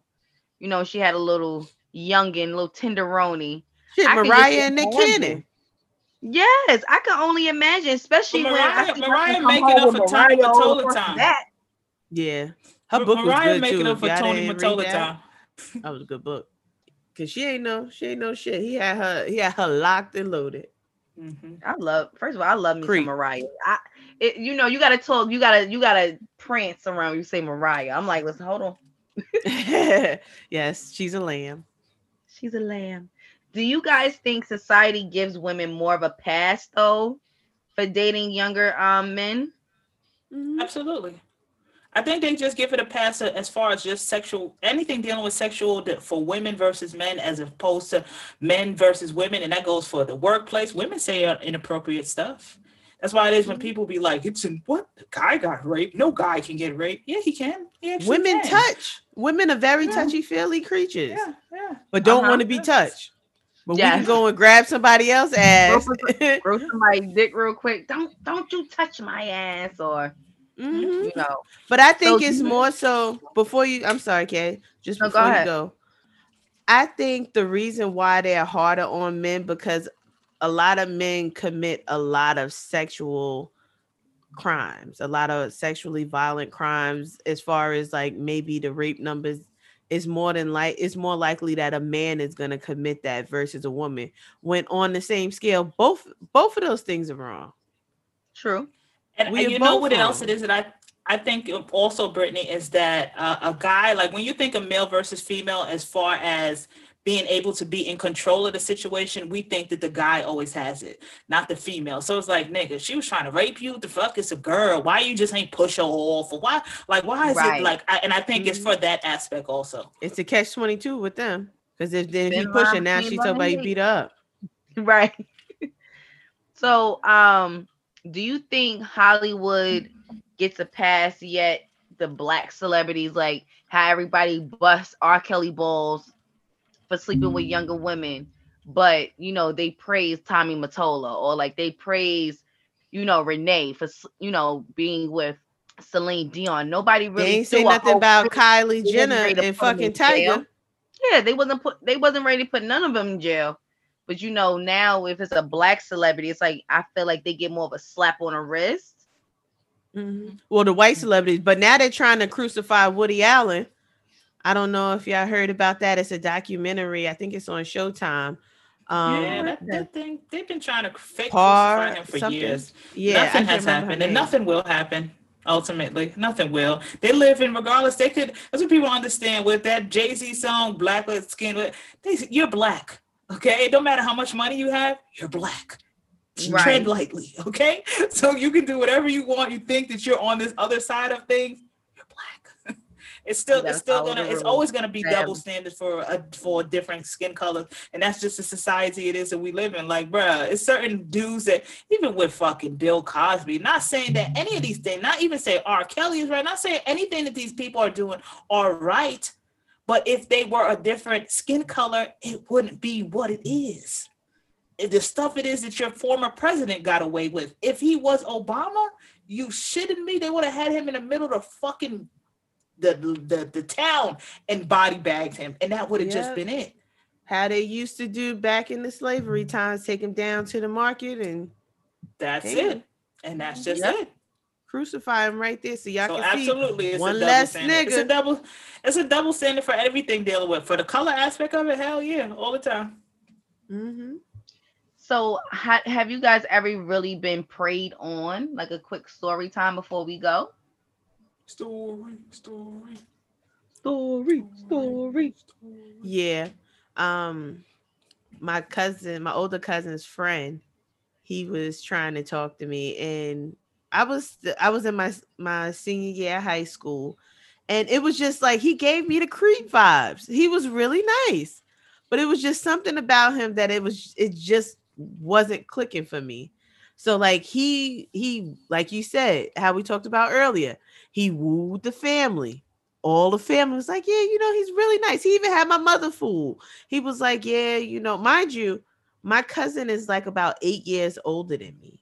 B: you know, she had a little youngin, little tenderoni.
A: Shit,
B: I
A: Mariah and Nick
B: imagine.
A: Cannon.
B: Yes, I can only imagine, especially
C: But
B: when I
C: Mariah-
B: see her
C: Mariah making up for Tony
B: Mariah all
C: Mottola time.
B: That.
A: Yeah, her
C: Ma-
A: book was good
C: making
A: too.
C: up for
A: Y'all
C: Tony
A: didn't read that?
C: time.
A: That was a good book. Cause she ain't no, she ain't no shit. He had her, he had her locked and loaded.
C: Mhm.
B: I love. First of all, I love me
A: Creep.
B: some Mariah. I, it, you know, you gotta talk. You gotta, you gotta prance around. You say Mariah. I'm like, listen, hold on.
A: yes, she's a lamb.
B: She's a lamb. Do you guys think society gives women more of a pass though for dating younger um men?
A: Mhm.
C: Absolutely. I think they just give it a pass as far as just sexual anything dealing with sexual for women versus men as opposed to men versus women, and that goes for the workplace. Women say uh, inappropriate stuff. That's why it is when
A: Mhm.
C: people be like, "It's in what the guy got raped? No guy can get raped." Yeah, he can. He
A: Women
C: can.
A: touch. Women are very
C: Yeah.
A: touchy feely creatures,
C: Yeah, yeah.
A: but don't
B: Uh-huh.
A: want to be touched. But we can go and grab somebody else's ass.
B: Grow somebody's dick real quick. Don't don't you touch my ass or
A: Mhm.
B: you know.
A: But I think
B: So
A: it's more so before you. I'm sorry, Kay. Just
B: No, go
A: before you
B: ahead.
A: go, I think the reason why they're harder on men because a lot of men commit a lot of sexual crimes, a lot of sexually violent crimes. As far as like maybe the rape numbers it's more than like it's more likely that a man is going to commit that versus a woman when on the same scale both both of those things are wrong
B: True.
C: And,
A: We
C: and you know
A: both
C: what else it is that I I think also Brittany is that uh, a guy like when you think of male versus female as far as being able to be in control of the situation, we think that the guy always has it, not the female. So it's like, nigga, she was trying to rape you. The fuck is a girl? Why you just ain't push her off? Or why? Like, why is
B: Right.
C: it like? I, and I think it's
A: Mhm.
C: for that aspect also.
A: it's a catch 22 with them because if then if
B: Been
A: you push her now she's
B: love
A: talking about
B: and
A: beat up
B: Right. so, um, do you think Hollywood gets a pass yet? The black celebrities, like how everybody busts R. Kelly balls for sleeping with younger women, but you know they praise Tommy Mottola or like they praise, you know, Renee for you know being with Celine Dion. Nobody really
A: they ain't say nothing about kylie jenner and fucking Tyga
B: Yeah, they wasn't put they wasn't ready to put none of them in jail. But you know, now if it's a black celebrity, it's like I feel like they get more of a slap on the wrist.
A: Mhm. Well, the white celebrities, but now they're trying to crucify Woody Allen. I don't know if y'all heard about that. It's a documentary. I think it's on Showtime. Um,
C: yeah,
A: yeah,
C: that, that thing they've been trying to fake
A: Par-
C: crucify him for
A: something.
C: years.
A: Yeah,
C: nothing
A: can't
C: has happened, and nothing will happen. Ultimately, nothing will. They live in regardless. They could. That's what people understand with that Jay Z song, "Black with Skin." They, you're black, okay. It don't matter how much money you have. You're black.
B: Right.
C: Tread lightly, okay. So you can do whatever you want. You think that you're on this other side of things. You're black. It's still, it's still gonna, it's always gonna be double standard for a for different skin colors, and that's just the society it is that we live in. Like, bruh, it's certain dudes that even with fucking Bill Cosby, not saying that any of these things, not even say R. Kelly is right, not saying anything that these people are doing are right, but if they were a different skin color, it wouldn't be what it is. If The stuff it is that your former president got away with. If he was Obama, you shitting me? They would have had him in the middle of the fucking the the, the town and body bagged him, and that would have just been it.
A: How they used to do back in the slavery times, take him down to the market and
C: That's
A: Damn.
C: it, and that's just
B: Yep.
C: it.
A: Crucify him right there, so y'all
C: So
A: can see
C: absolutely, it's
A: one
C: a double
A: less
C: standard. It's a double, it's a double standard for everything dealing with. For the color aspect of it, hell yeah, all the time.
A: Mhm.
B: So ha- have you guys ever really been preyed on? Like a quick story time before we go?
C: Story, story,
B: Story, story.
A: Yeah. Um my cousin, my older cousin's friend, he was trying to talk to me and I was I was in my my senior year of high school and it was just like he gave me the creep vibes. He was really nice. But it was just something about him that it was it just wasn't clicking for me. So like he he like you said, how we talked about earlier, he wooed the family all the family was like, yeah, you know, he's really nice. He even had my mother fooled. He was like, yeah, you know, mind you, my cousin is like about eight years older than me.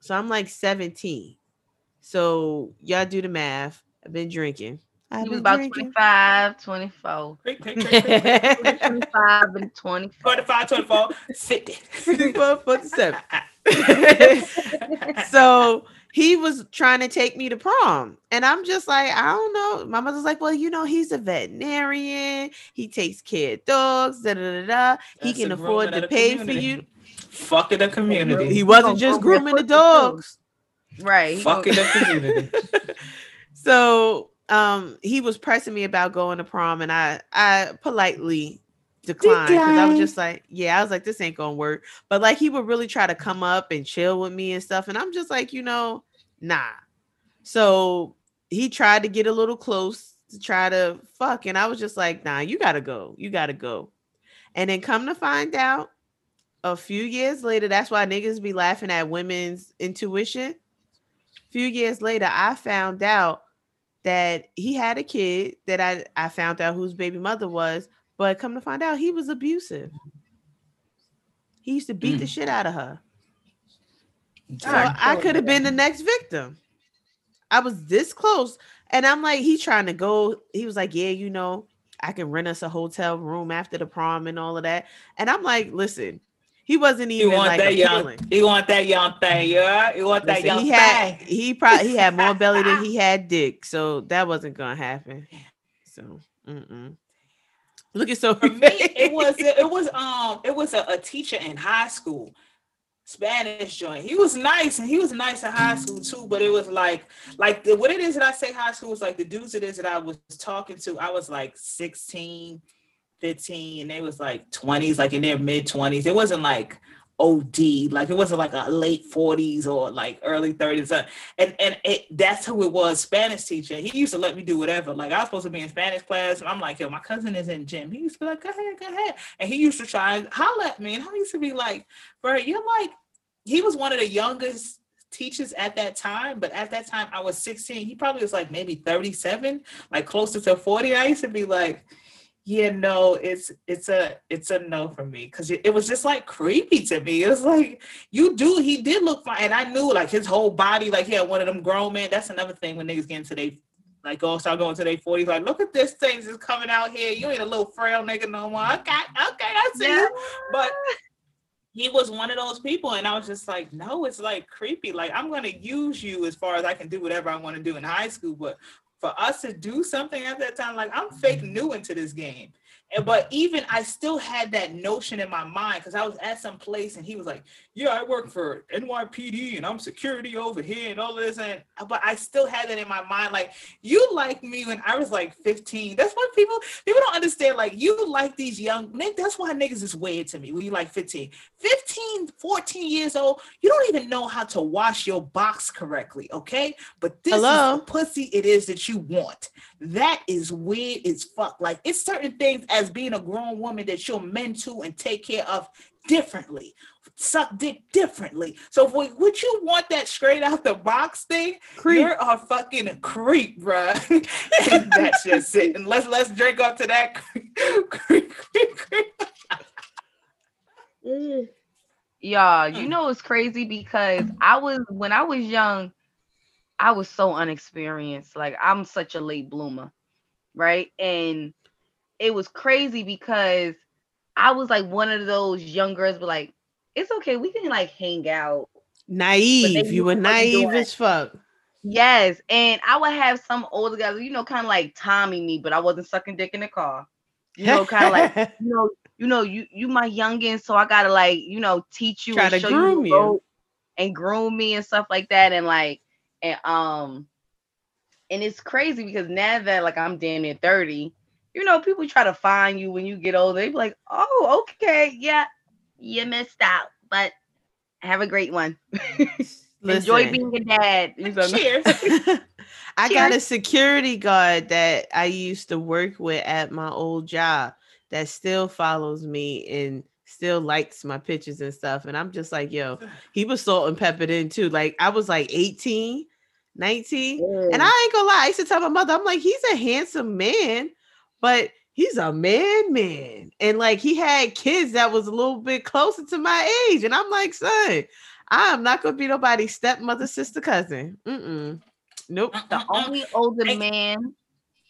A: So I'm like 17. So y'all do the math. I've been drinking. I've
B: He was about
A: drinking.
B: 25, 24.
C: Quick, quick, quick, quick, quick, quick.
B: 25 and 24.
C: 25, 24, 50.
A: 47. so he was trying to take me to prom. And I'm just like, I don't know. My mother's like, well, you know, he's a veterinarian. He takes care of dogs. Da, da, da, da. He can afford to
C: of the
A: pay for you.
C: Fucking the community.
A: He wasn't
B: gonna
A: just
B: groom
A: grooming the dogs.
B: Right. he
C: Fucking the community.
A: So um he was pressing me about going to prom and I I politely declined because I was just like, yeah, I was like, this ain't gonna work. But like he would really try to come up and chill with me and stuff. And I'm just like, you know, nah. So he tried to get a little close to try to fuck. And I was just like, nah, you gotta go. You gotta go. And then come to find out a few years later, that's why niggas be laughing at women's intuition. A few years later, I found out that he had a kid that I, I found out whose baby mother was, but come to find out he was abusive. He used to beat the
C: Mm.
A: shit out of her. So
B: God,
A: I could have been the next victim. I was this close. And I'm like, he trying to go. He was like, Yeah, you know, I can rent us a hotel room after the prom and all of that. And I'm like, listen, he wasn't even
C: want
A: like
C: that young, you want that young thing, yeah? He want that
A: Listen,
C: young
A: he had
C: thing.
A: he probably he had more belly than he had dick, so that wasn't gonna happen. So mm-mm. Look at so
C: For me, it was it was um it was a, a teacher in high school, Spanish joint. He was nice and he was nice in high school too, but it was like like the, what it is that I say high school was like the dudes it is that I was talking to. I was like 16, 15, and they was like 20s, like in their mid 20s. It wasn't like OD, like it wasn't like a late 40s or like early 30s. Uh, And and it, that's who it was, Spanish teacher. He used to let me do whatever. Like I was supposed to be in Spanish class, and I'm like, yo, my cousin is in gym. He used to be like, go ahead, go ahead. And he used to try and holler at me. And I used to be like, bro, you're like, he was one of the youngest teachers at that time, but at that time I was 16. He probably was like maybe 37, like closer to 40. I used to be like, yeah, no, it's it's a it's a no for me because it, it was just like creepy to me. It was like you do he did look fine, and I knew like his whole body, like he had one of them grown men. That's another thing when niggas get into their like go start going to their 40s, like look at this thing just coming out here. You ain't a little frail nigga no more. Okay, okay, I see you. But he was one of those people and i was just like no it's like creepy like i'm going to use you as far as i can do whatever i want to do in high school but for us to do something at that time like i'm fake mm-hmm. new into this game. And but even i still had that notion in my mind because i was at some place and he was like yeah i work for nypd and i'm security over here and all this and but i still had that in my mind like you like me when i was like 15 that's what people people don't understand like you like these young niggas that's why niggas is weird to me when you like 15 15 14 years old you don't even know how to wash your box correctly okay? But this
A: Hello?
C: is the pussy it is that you want. That is weird as fuck. Like it's certain things as being a grown woman that you're meant to and take care of differently suck dick differently so if we, would you want that straight out the box thing
A: Creep.
C: you're a fucking creep bruh and that's just it and let's let's drink up to that creep, creep, creep. Mm.
B: Y'all, you mm. know it's crazy because I was when I was young, I was so unexperienced. Like I'm such a late bloomer, right? And it was crazy because I was like one of those young girls, but like, it's okay, we can like hang out.
A: naive. You were
B: knew what to do
A: naive as fuck.
B: Yes, and I would have some older guys, you know, kind of like Tommy me, but I wasn't sucking dick in the car. You know, kind of like you know, you know, you you my youngin, so I gotta like, you know, teach you
A: Try
B: and show
A: groom
B: the
A: you.
B: and groom me and stuff like that. And like and um and it's crazy because now that like I'm damn near 30, you know, people try to find you when you get older. They be like, oh, okay, yeah, you missed out, but have a great one. Enjoy being a dad.
C: Cheers
A: I got a security guard that I used to work with at my old job that still follows me and still likes my pictures and stuff. And I'm just like, yo, he was salt and peppered in too. Like I was like 18, 19. And I ain't gonna lie, I used to tell my mother, I'm like, he's a handsome man, but he's a man, man. And like he had kids that was a little bit closer to my age. And I'm like, son, I'm not gonna be nobody's stepmother, sister, cousin. Mm-mm. Nope.
B: the only older man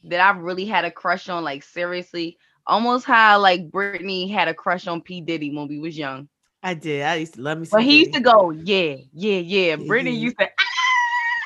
B: that I really had a crush on, like seriously, almost how like Brittany had a crush on P. Diddy when we was young.
A: I did. I used to love me.
B: But he used to go, yeah, yeah, yeah. Brittany used to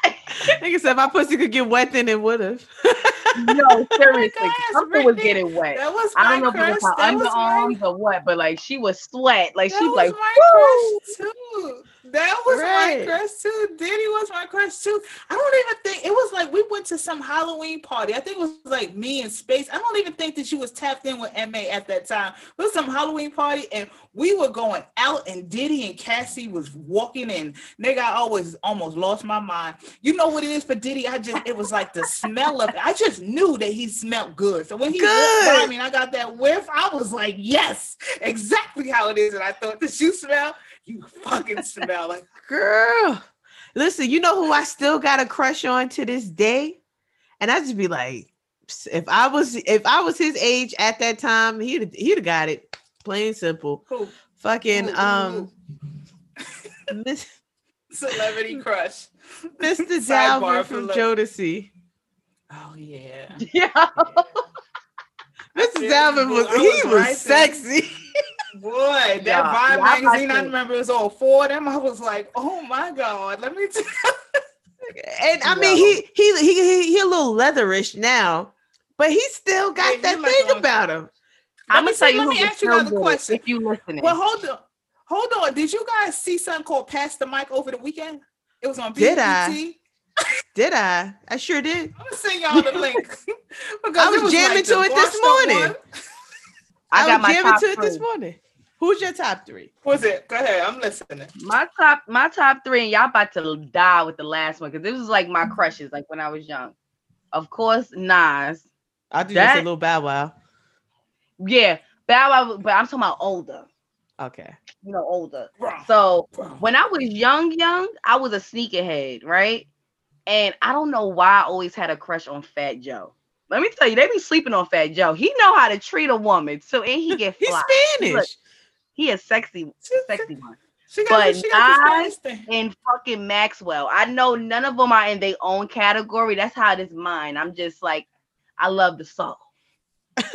B: ah!
A: Nigga said my pussy could get wet, then it would have.
B: no, oh seriously,
C: gosh,
B: something was getting wet.
C: that was
B: I don't know if
C: crush
B: it was her
C: that was my
B: underarms or what, but like she was sweat. Like
C: That
B: she
C: was
B: like,
C: my too. That was
A: Right.
C: my crush too. Diddy was my crush too. I don't even think it was like we went to some Halloween party. I think it was like me and Space. I don't even think that she was tapped in with MA at that time. It was some Halloween party and we were going out and Diddy and Cassie was walking in. Nigga, I always almost lost my mind. You know what it is for Diddy? I just it was like the smell of it. I just knew that he smelled good. So when he walked by
A: Good.
C: me and I got that whiff, I was like, yes, exactly how it is. And I thought, did you smell? You fucking smell like
A: Girl, listen, you know who I still got a crush on to this day? And I just be like, if I was if I was his age at that time, he'd he'd have got it. Plain simple.
C: who?
A: Fucking
C: ooh,
A: um Miss-
C: Celebrity crush.
A: Mr. Dalvin from. Jodeci.
C: Oh yeah.
B: yeah.
A: Mr.
C: feel
A: Dalvin
C: you,
A: was he
C: was
A: was sexy.
C: Boy, that
B: Yeah,
C: Vibe
B: yeah,
C: magazine, I
B: like it.
C: remember it was all four of them. I was like, oh my God, let me tell
A: And I mean, he he he he, he a little leatherish now, but he still got
C: Yeah,
A: that
C: he like
A: thing about him.
B: I'm gonna tell you
C: let me
B: can
C: ask you
B: still
C: another question.
B: if you listening.
C: Well, hold on. Hold on. Did you guys see something called Pass the Mic over the weekend? It was on BET.
A: Did I? Did I? I sure did.
C: I'm gonna send y'all the link. because
A: I was
C: it
A: jamming
C: like
A: to it this morning.
C: one.
B: I got
A: was
B: my
A: jamming
B: top
A: to it this morning. Who's your top three?
C: Who's it? Go ahead. I'm listening.
B: My top, my top three, and y'all about to die with the last one because this was like my crushes, like when I was young. Of course, Nas.
A: I'll do just
B: That-
A: a little bow wow.
B: Yeah, Bow Wow, but I'm talking about older.
A: Okay.
B: You know, older. So when I was young, young, I was a sneakerhead, right? And I don't know why I always had a crush on Fat Joe. Let me tell you, they be sleeping on Fat Joe. He know how to treat a woman, so and he get
A: He's
B: fly.
A: Spanish.
B: Look. He a sexy, sexy one.
C: She got,
B: but Nas And fucking Maxwell. I know none of them are in their own category. That's how it is mine. I'm just like, I love the soul. but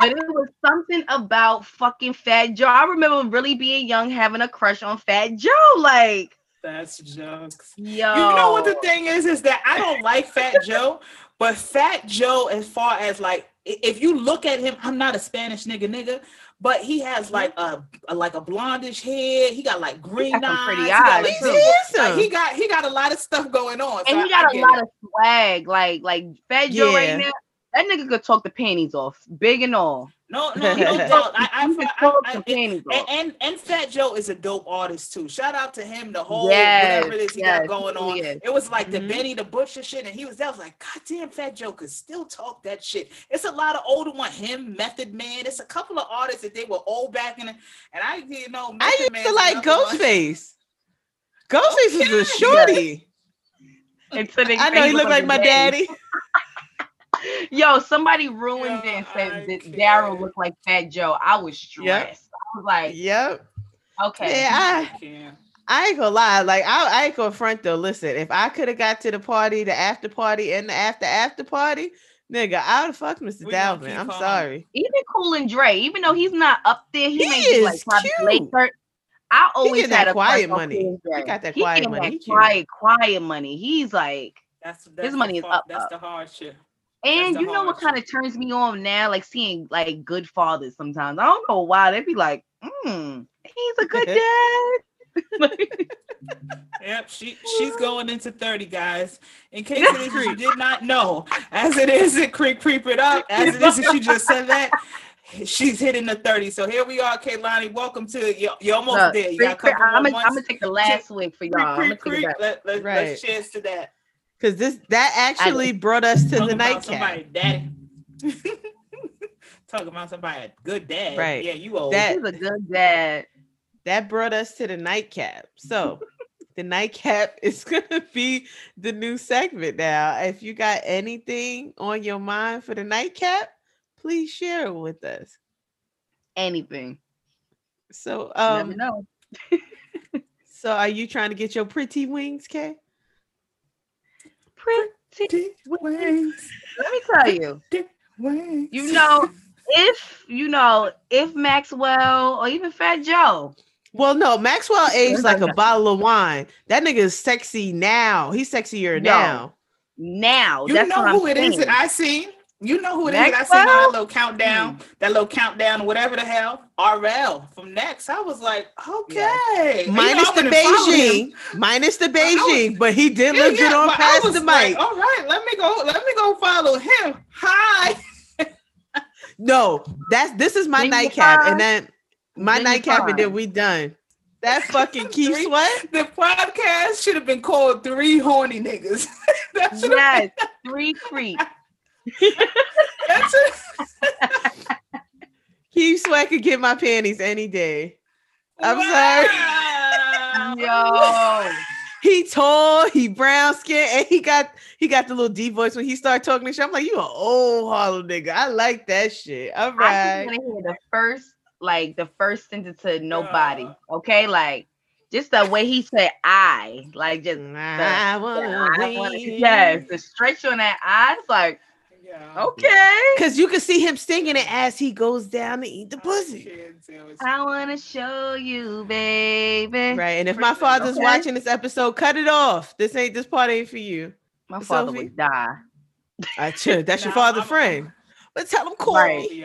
B: it was something about fucking Fat Joe. I remember really being young, having a crush on Fat Joe. Like,
C: That's jokes.
B: yo,
C: You know what the thing is? Is that I don't like Fat Joe, but Fat Joe, as far as like, if you look at him, I'm not a Spanish nigga, nigga, but he has like a, a- like a blondish head. He got like green
B: got some pretty
C: eyes. He got,
B: eyes,
C: like,
A: He's
C: like,
A: handsome.
C: he got he got a lot of stuff going on. so
B: and he
C: I- I
B: got a lot
C: it.
B: of swag. Like, like Fat Joe right now. That nigga could talk the panties off, big and all.
C: No no no
A: He
C: doubt. I, I,
B: He could
C: I, I, I- and, and and Fat Joe is a dope artist too. Shout out to him. The whole
B: Yes,
C: whatever it is he
B: yes,
C: got going on.
B: is.
C: It was like the
A: Mhm.
C: Benny the Butcher shit, and he was there. I was like, God damn, Fat Joe could still talk that shit. It's a lot of older one. Him, Method Man. It's a couple of artists that they were old back in, the, and I you know Method
A: I used
C: Man's
A: to like
C: another one.
A: Ghostface. Ghostface was a
C: Okay.
A: shorty.
B: Until they
A: I know he looked like
B: his
A: my daddy.
B: Yo, somebody ruined
C: Yo,
B: it and said that. Daryl looked like Fat Joe. I was stressed. I was like,
A: Yep.
B: okay.
A: Yeah,
C: I
A: I,
C: can't.
A: I ain't gonna lie. Like I, I ain't gonna front though. Listen, if I could have got to the party, the after party, and the after after party, nigga, I would have fucked Mr.
C: We gonna
A: Dalvin. I'm
C: on.
A: sorry.
B: Even Cool and Dre, even though he's not up there, he,
A: He
B: may be like
A: is cute.
B: late third. I always
A: getting
B: had
A: that
B: a
A: quiet money.
B: Cool
A: He got that
B: He
A: quiet
B: getting
A: money. He
B: That
A: cute.
B: quiet, quiet money. He's like,
C: That's that's
B: money
C: the
B: is
C: fa-
B: up,
C: That's
B: up.
C: the hard shit.
B: And you know what kind of turns me on now, like seeing like good fathers. Sometimes I don't know why They'd be like, mm, he's a good dad.
C: Yep, she she's going into 30, guys. In case it is you did not know, as it is at Creek Creep It Up, as it is that she just said that, she's hitting the 30. So here we are, Kaylani. Welcome to you. You're almost
B: Look,
C: there. You got a couple
B: I'm
C: more
B: gonna take the last swig for y'all. I'm gonna
C: Creep,
B: take
C: creep, creep. Let, let,
A: Right.
C: Let's cheers to that.
A: Cause this that actually brought us to
C: Talk
A: the
C: about somebody,
A: nightcap.
C: daddy. Talk about somebody, a good dad.
A: Right.
C: Yeah, you old.
A: That-
B: He's a good dad.
A: That brought us to the nightcap. So the nightcap is gonna be the new segment now. If you got anything on your mind for the nightcap, please share it with us.
B: Anything.
A: So
B: You
A: um
B: never know.
A: so are you trying to get your pretty wings, Kay?
B: Pretty.
C: Wings,
B: Let me tell you.
C: wings.
B: You know, if you know, if Maxwell or even Fat Joe,
A: Well, no, Maxwell aged like a bottle of wine. That nigga is sexy now. He's sexier
B: No.
A: now.
B: now
C: You
B: that's
C: know
B: what
C: who
B: I'm
C: it is
B: saying.
C: that I seen? You know who it is that I seen on
B: Maxwell? Hmm.
C: that little countdown, that little countdown, whatever the hell. RL from Next. I was like, okay. You know,
A: Minus
C: I'm
A: the
C: gonna follow.
A: Beijing, minus the
C: I was-
A: Beijing, but he did
C: Yeah,
A: look good
C: yeah,
A: on past
C: was
A: the
C: like,
A: mic.
C: All right, let me go. Let me go follow him. Hi.
A: No, that's this is my
B: Then you
A: nightcap, and then my
B: then you
A: nightcap, and then we done. That fucking Keith
C: Three-
A: Sweat.
C: The podcast should have been called Three Horny Niggas. that should have
B: yes, three creep.
C: That should-
A: Keith Sweat could get my panties any day. I'm sorry.
B: Yo,
A: He tall, he brown skin, and he got he got the little D voice when he started talking to shit. I'm like, you an old Harlem nigga. I like that shit. All
B: I
A: right.
B: just want to hear the first, like the first sentence to nobody.
C: Yeah.
B: Okay, like just the way he said "I," like just
A: I wanna
B: I wanna- yes, the stretch on that eye. It's like
C: Yeah.
B: okay,
A: Cause you can see him singing it as he goes down to eat the pussy.
C: Kids, it was-
B: I want to show you, baby.
A: Right. And if my father's
B: okay.
A: watching this episode, cut it off. This ain't this part ain't for you.
B: My father
A: Sophie?
B: would die.
A: I should. That's your
C: Nah,
A: father
C: I'm-
A: friend. But tell him call
B: Right.
A: me.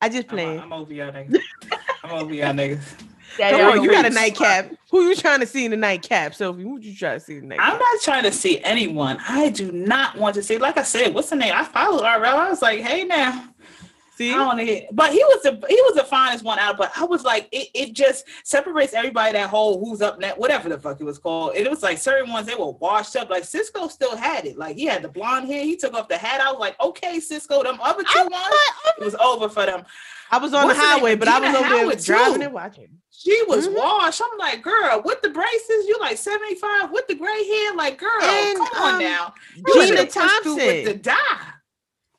A: I just
C: I'm. I'm over y'all niggas. I'm over y'all niggas.
B: That
A: Come on, you got a
C: Reese.
A: nightcap. Who you trying to see in the nightcap, Sophie? Who you trying to see in the
C: I'm not trying to see anyone. I do not want to see. Like I said, what's the name? I followed RL. I was like, hey now.
A: See,
C: I want to hit. But he was the he was the finest one out. But I was like, it, it just separates everybody that whole who's up net, whatever the fuck it was called. It was like certain ones they were washed up. Like Sisqó still had it. Like he had the blonde hair. He took off the hat. I was like, okay, Sisqó. Them other two ones, it was over for them.
A: I was on
C: What's
A: the highway, but I was over there driving
C: too.
A: and watching.
C: She was
A: Mhm.
C: washed. I'm like, girl, with the braces, you like 75 with the gray hair. Like, girl,
A: And,
C: come on
A: um,
C: now. You
A: Gina
C: through with the
A: Thompson.
C: dye.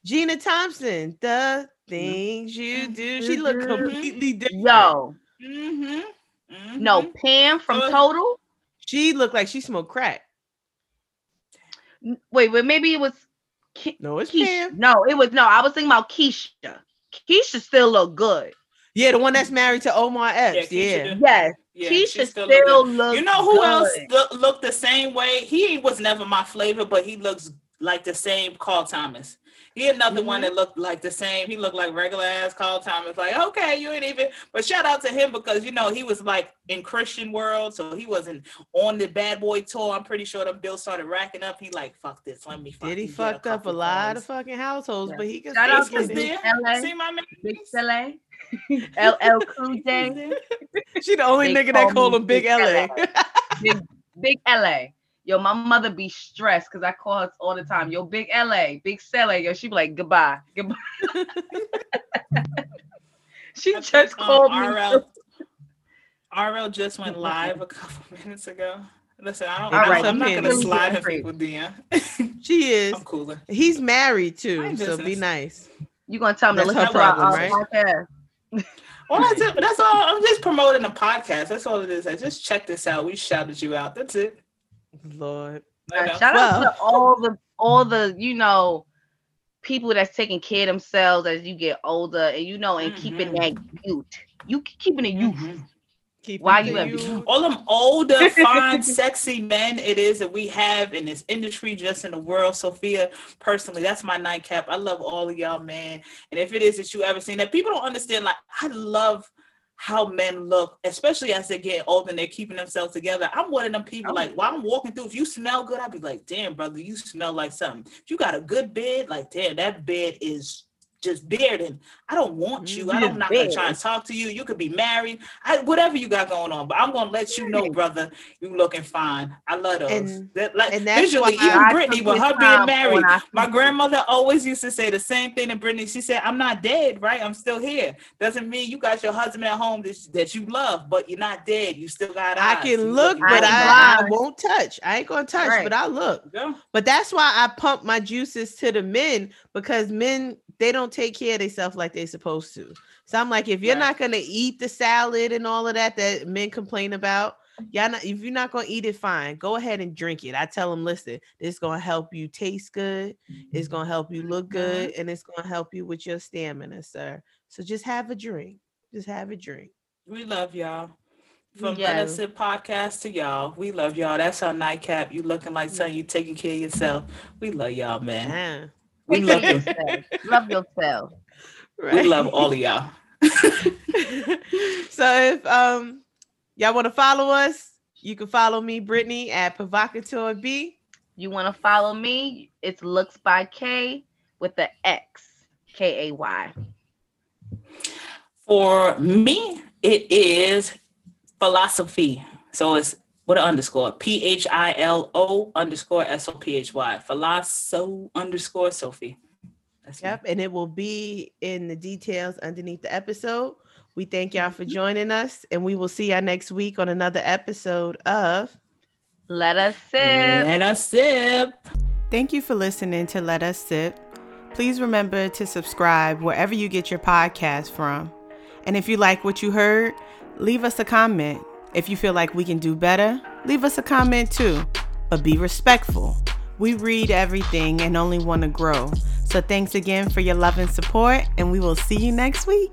A: Gina Thompson, the things you do. She looked
B: Mhm.
A: completely different.
B: Yo,
C: Mm-hmm.
B: no, Pam from
C: Uh,
B: Total.
A: She looked like she smoked crack.
B: N- Wait, wait, maybe it was Ke-
A: No, it's
B: Keisha.
A: Pam.
B: No, it was no. I was thinking about Keisha. Keisha still look good.
A: Yeah, the one that's married to Omar Epps.
C: Keisha
A: Yeah.
B: Yes,
C: Yeah,
B: Keisha
C: still
B: still,
C: look
B: looks.
C: You know who else
B: good.
C: look, looked the same way? He was never my flavor, but he looks like the same Carl Thomas. He another one
A: Mhm.
C: that looked like the same. He looked like regular ass Carl Thomas. Like, okay, you ain't even. But shout out to him because you know he was like in Christian world, so he wasn't on the bad boy tour. I'm pretty sure the bill started racking up. He like, fuck this. Let me.
A: Did he fucked up a
C: couple
A: lot of fucking households,
B: Yeah.
A: but he could
B: Shout
A: still
B: out to
C: was
A: get
B: Big LA,
C: See my man.
B: Big LA, LL Cool J,
A: She the only
B: They
A: nigga that
B: call
A: call
B: me
A: him Big
B: Big
A: LA.
B: Big Big LA. Yo, my mother be stressed because I call her all the time. Yo, Big LA, Big Sele. Yo, she be like goodbye, goodbye. she
C: I
B: just
C: think, um,
B: called me.
C: RL, RL just went live a couple minutes ago. Listen, I don't.
A: All
C: I
A: right,
C: I'm not gonna slide in
B: crazy.
C: people DM.
A: she is.
C: I'm cooler.
A: He's married too,
C: Mind
A: so be nice.
B: You gonna tell me to
A: That's
B: listen
A: her
B: to
A: problem,
B: our
A: right?
B: podcast?
C: Well, that's it. That's all. I'm just promoting the podcast. That's all it is. I just check this out. We shouted you out. That's it.
A: Lord.
B: Uh, shout
A: Well-
B: out to all the all the you know people that's taking care of themselves as you get older and you know and keeping
C: Mhm.
B: that youth. You keeping it youth.
C: Mhm.
A: Keep
B: Why
A: it
B: you
A: to
B: have-
A: you.
C: All them older, fine, sexy men it is that we have in this industry, just in the world. Sophia, personally, that's my nightcap. I love all of y'all, man. And if it is that you ever seen that, people don't understand. Like, I love how men look, especially as they get older and they're keeping themselves together. I'm one of them people.
B: Oh.
C: Like while I'm walking through, if you smell good, I'd be like, "Damn, brother, you smell like something." If you got a good bed, like, damn, that bed is just bearding. I don't want you. I am not gonna try and talk to you. You could be married. I, whatever you got going on, but I'm gonna let you know, brother, you looking fine. I love those.
A: And-
C: that, like
A: and that's
C: visually,
A: why
C: even
B: I
C: Brittany, with her being married, my grandmother always used to say the same thing to Brittany. She said, I'm not dead, right? I'm still here. Doesn't mean you got your husband at home that, that you love, but you're not dead. You still got eyes.
A: I can
C: You
A: look, but
B: I.
A: I, I won't touch. I ain't gonna touch,
B: Right.
A: but I look.
C: Go.
A: But that's why I pump my juices to the men because men they don't take care of themselves like they're supposed to. So I'm like, if you're
C: Right.
A: not gonna eat the salad and all of that that men complain about, yeah, not, if you're not gonna eat it, fine. Go ahead and drink it. I tell them, listen, this gonna help you taste good. It's gonna help you look good, and it's gonna help you with your stamina, sir. So just have a drink. Just have a drink.
C: We love y'all. From. Let Us Sip podcast to y'all. We love y'all. That's our nightcap. You looking like something you taking care of yourself. We love y'all, man.
A: Ah,
C: We
B: love
C: love you.
B: yourself. love yourself.
C: We love all of y'all.
A: so if um y'all want to follow us, you can follow me, Brittany, at Provocateur B.
B: You want to follow me? It's looks by K with the X K A Y.
C: For me, it is philosophy. So it's what an underscore P H I L O underscore S O P H Y. Philosoph underscore Sophie. That's me.
A: Yep, and it will be in the details underneath the episode. We thank y'all for mm-hmm. joining us, and we will see y'all next week on another episode of
B: Let us sip.
C: Let us sip.
A: Thank you for listening to Let Us Sip. Please remember to subscribe wherever you get your podcast from. And if you like what you heard, leave us a comment. If you feel like we can do better, leave us a comment too. But be respectful. We read everything and only want to grow. So thanks again for your love and support, and we will see you next week.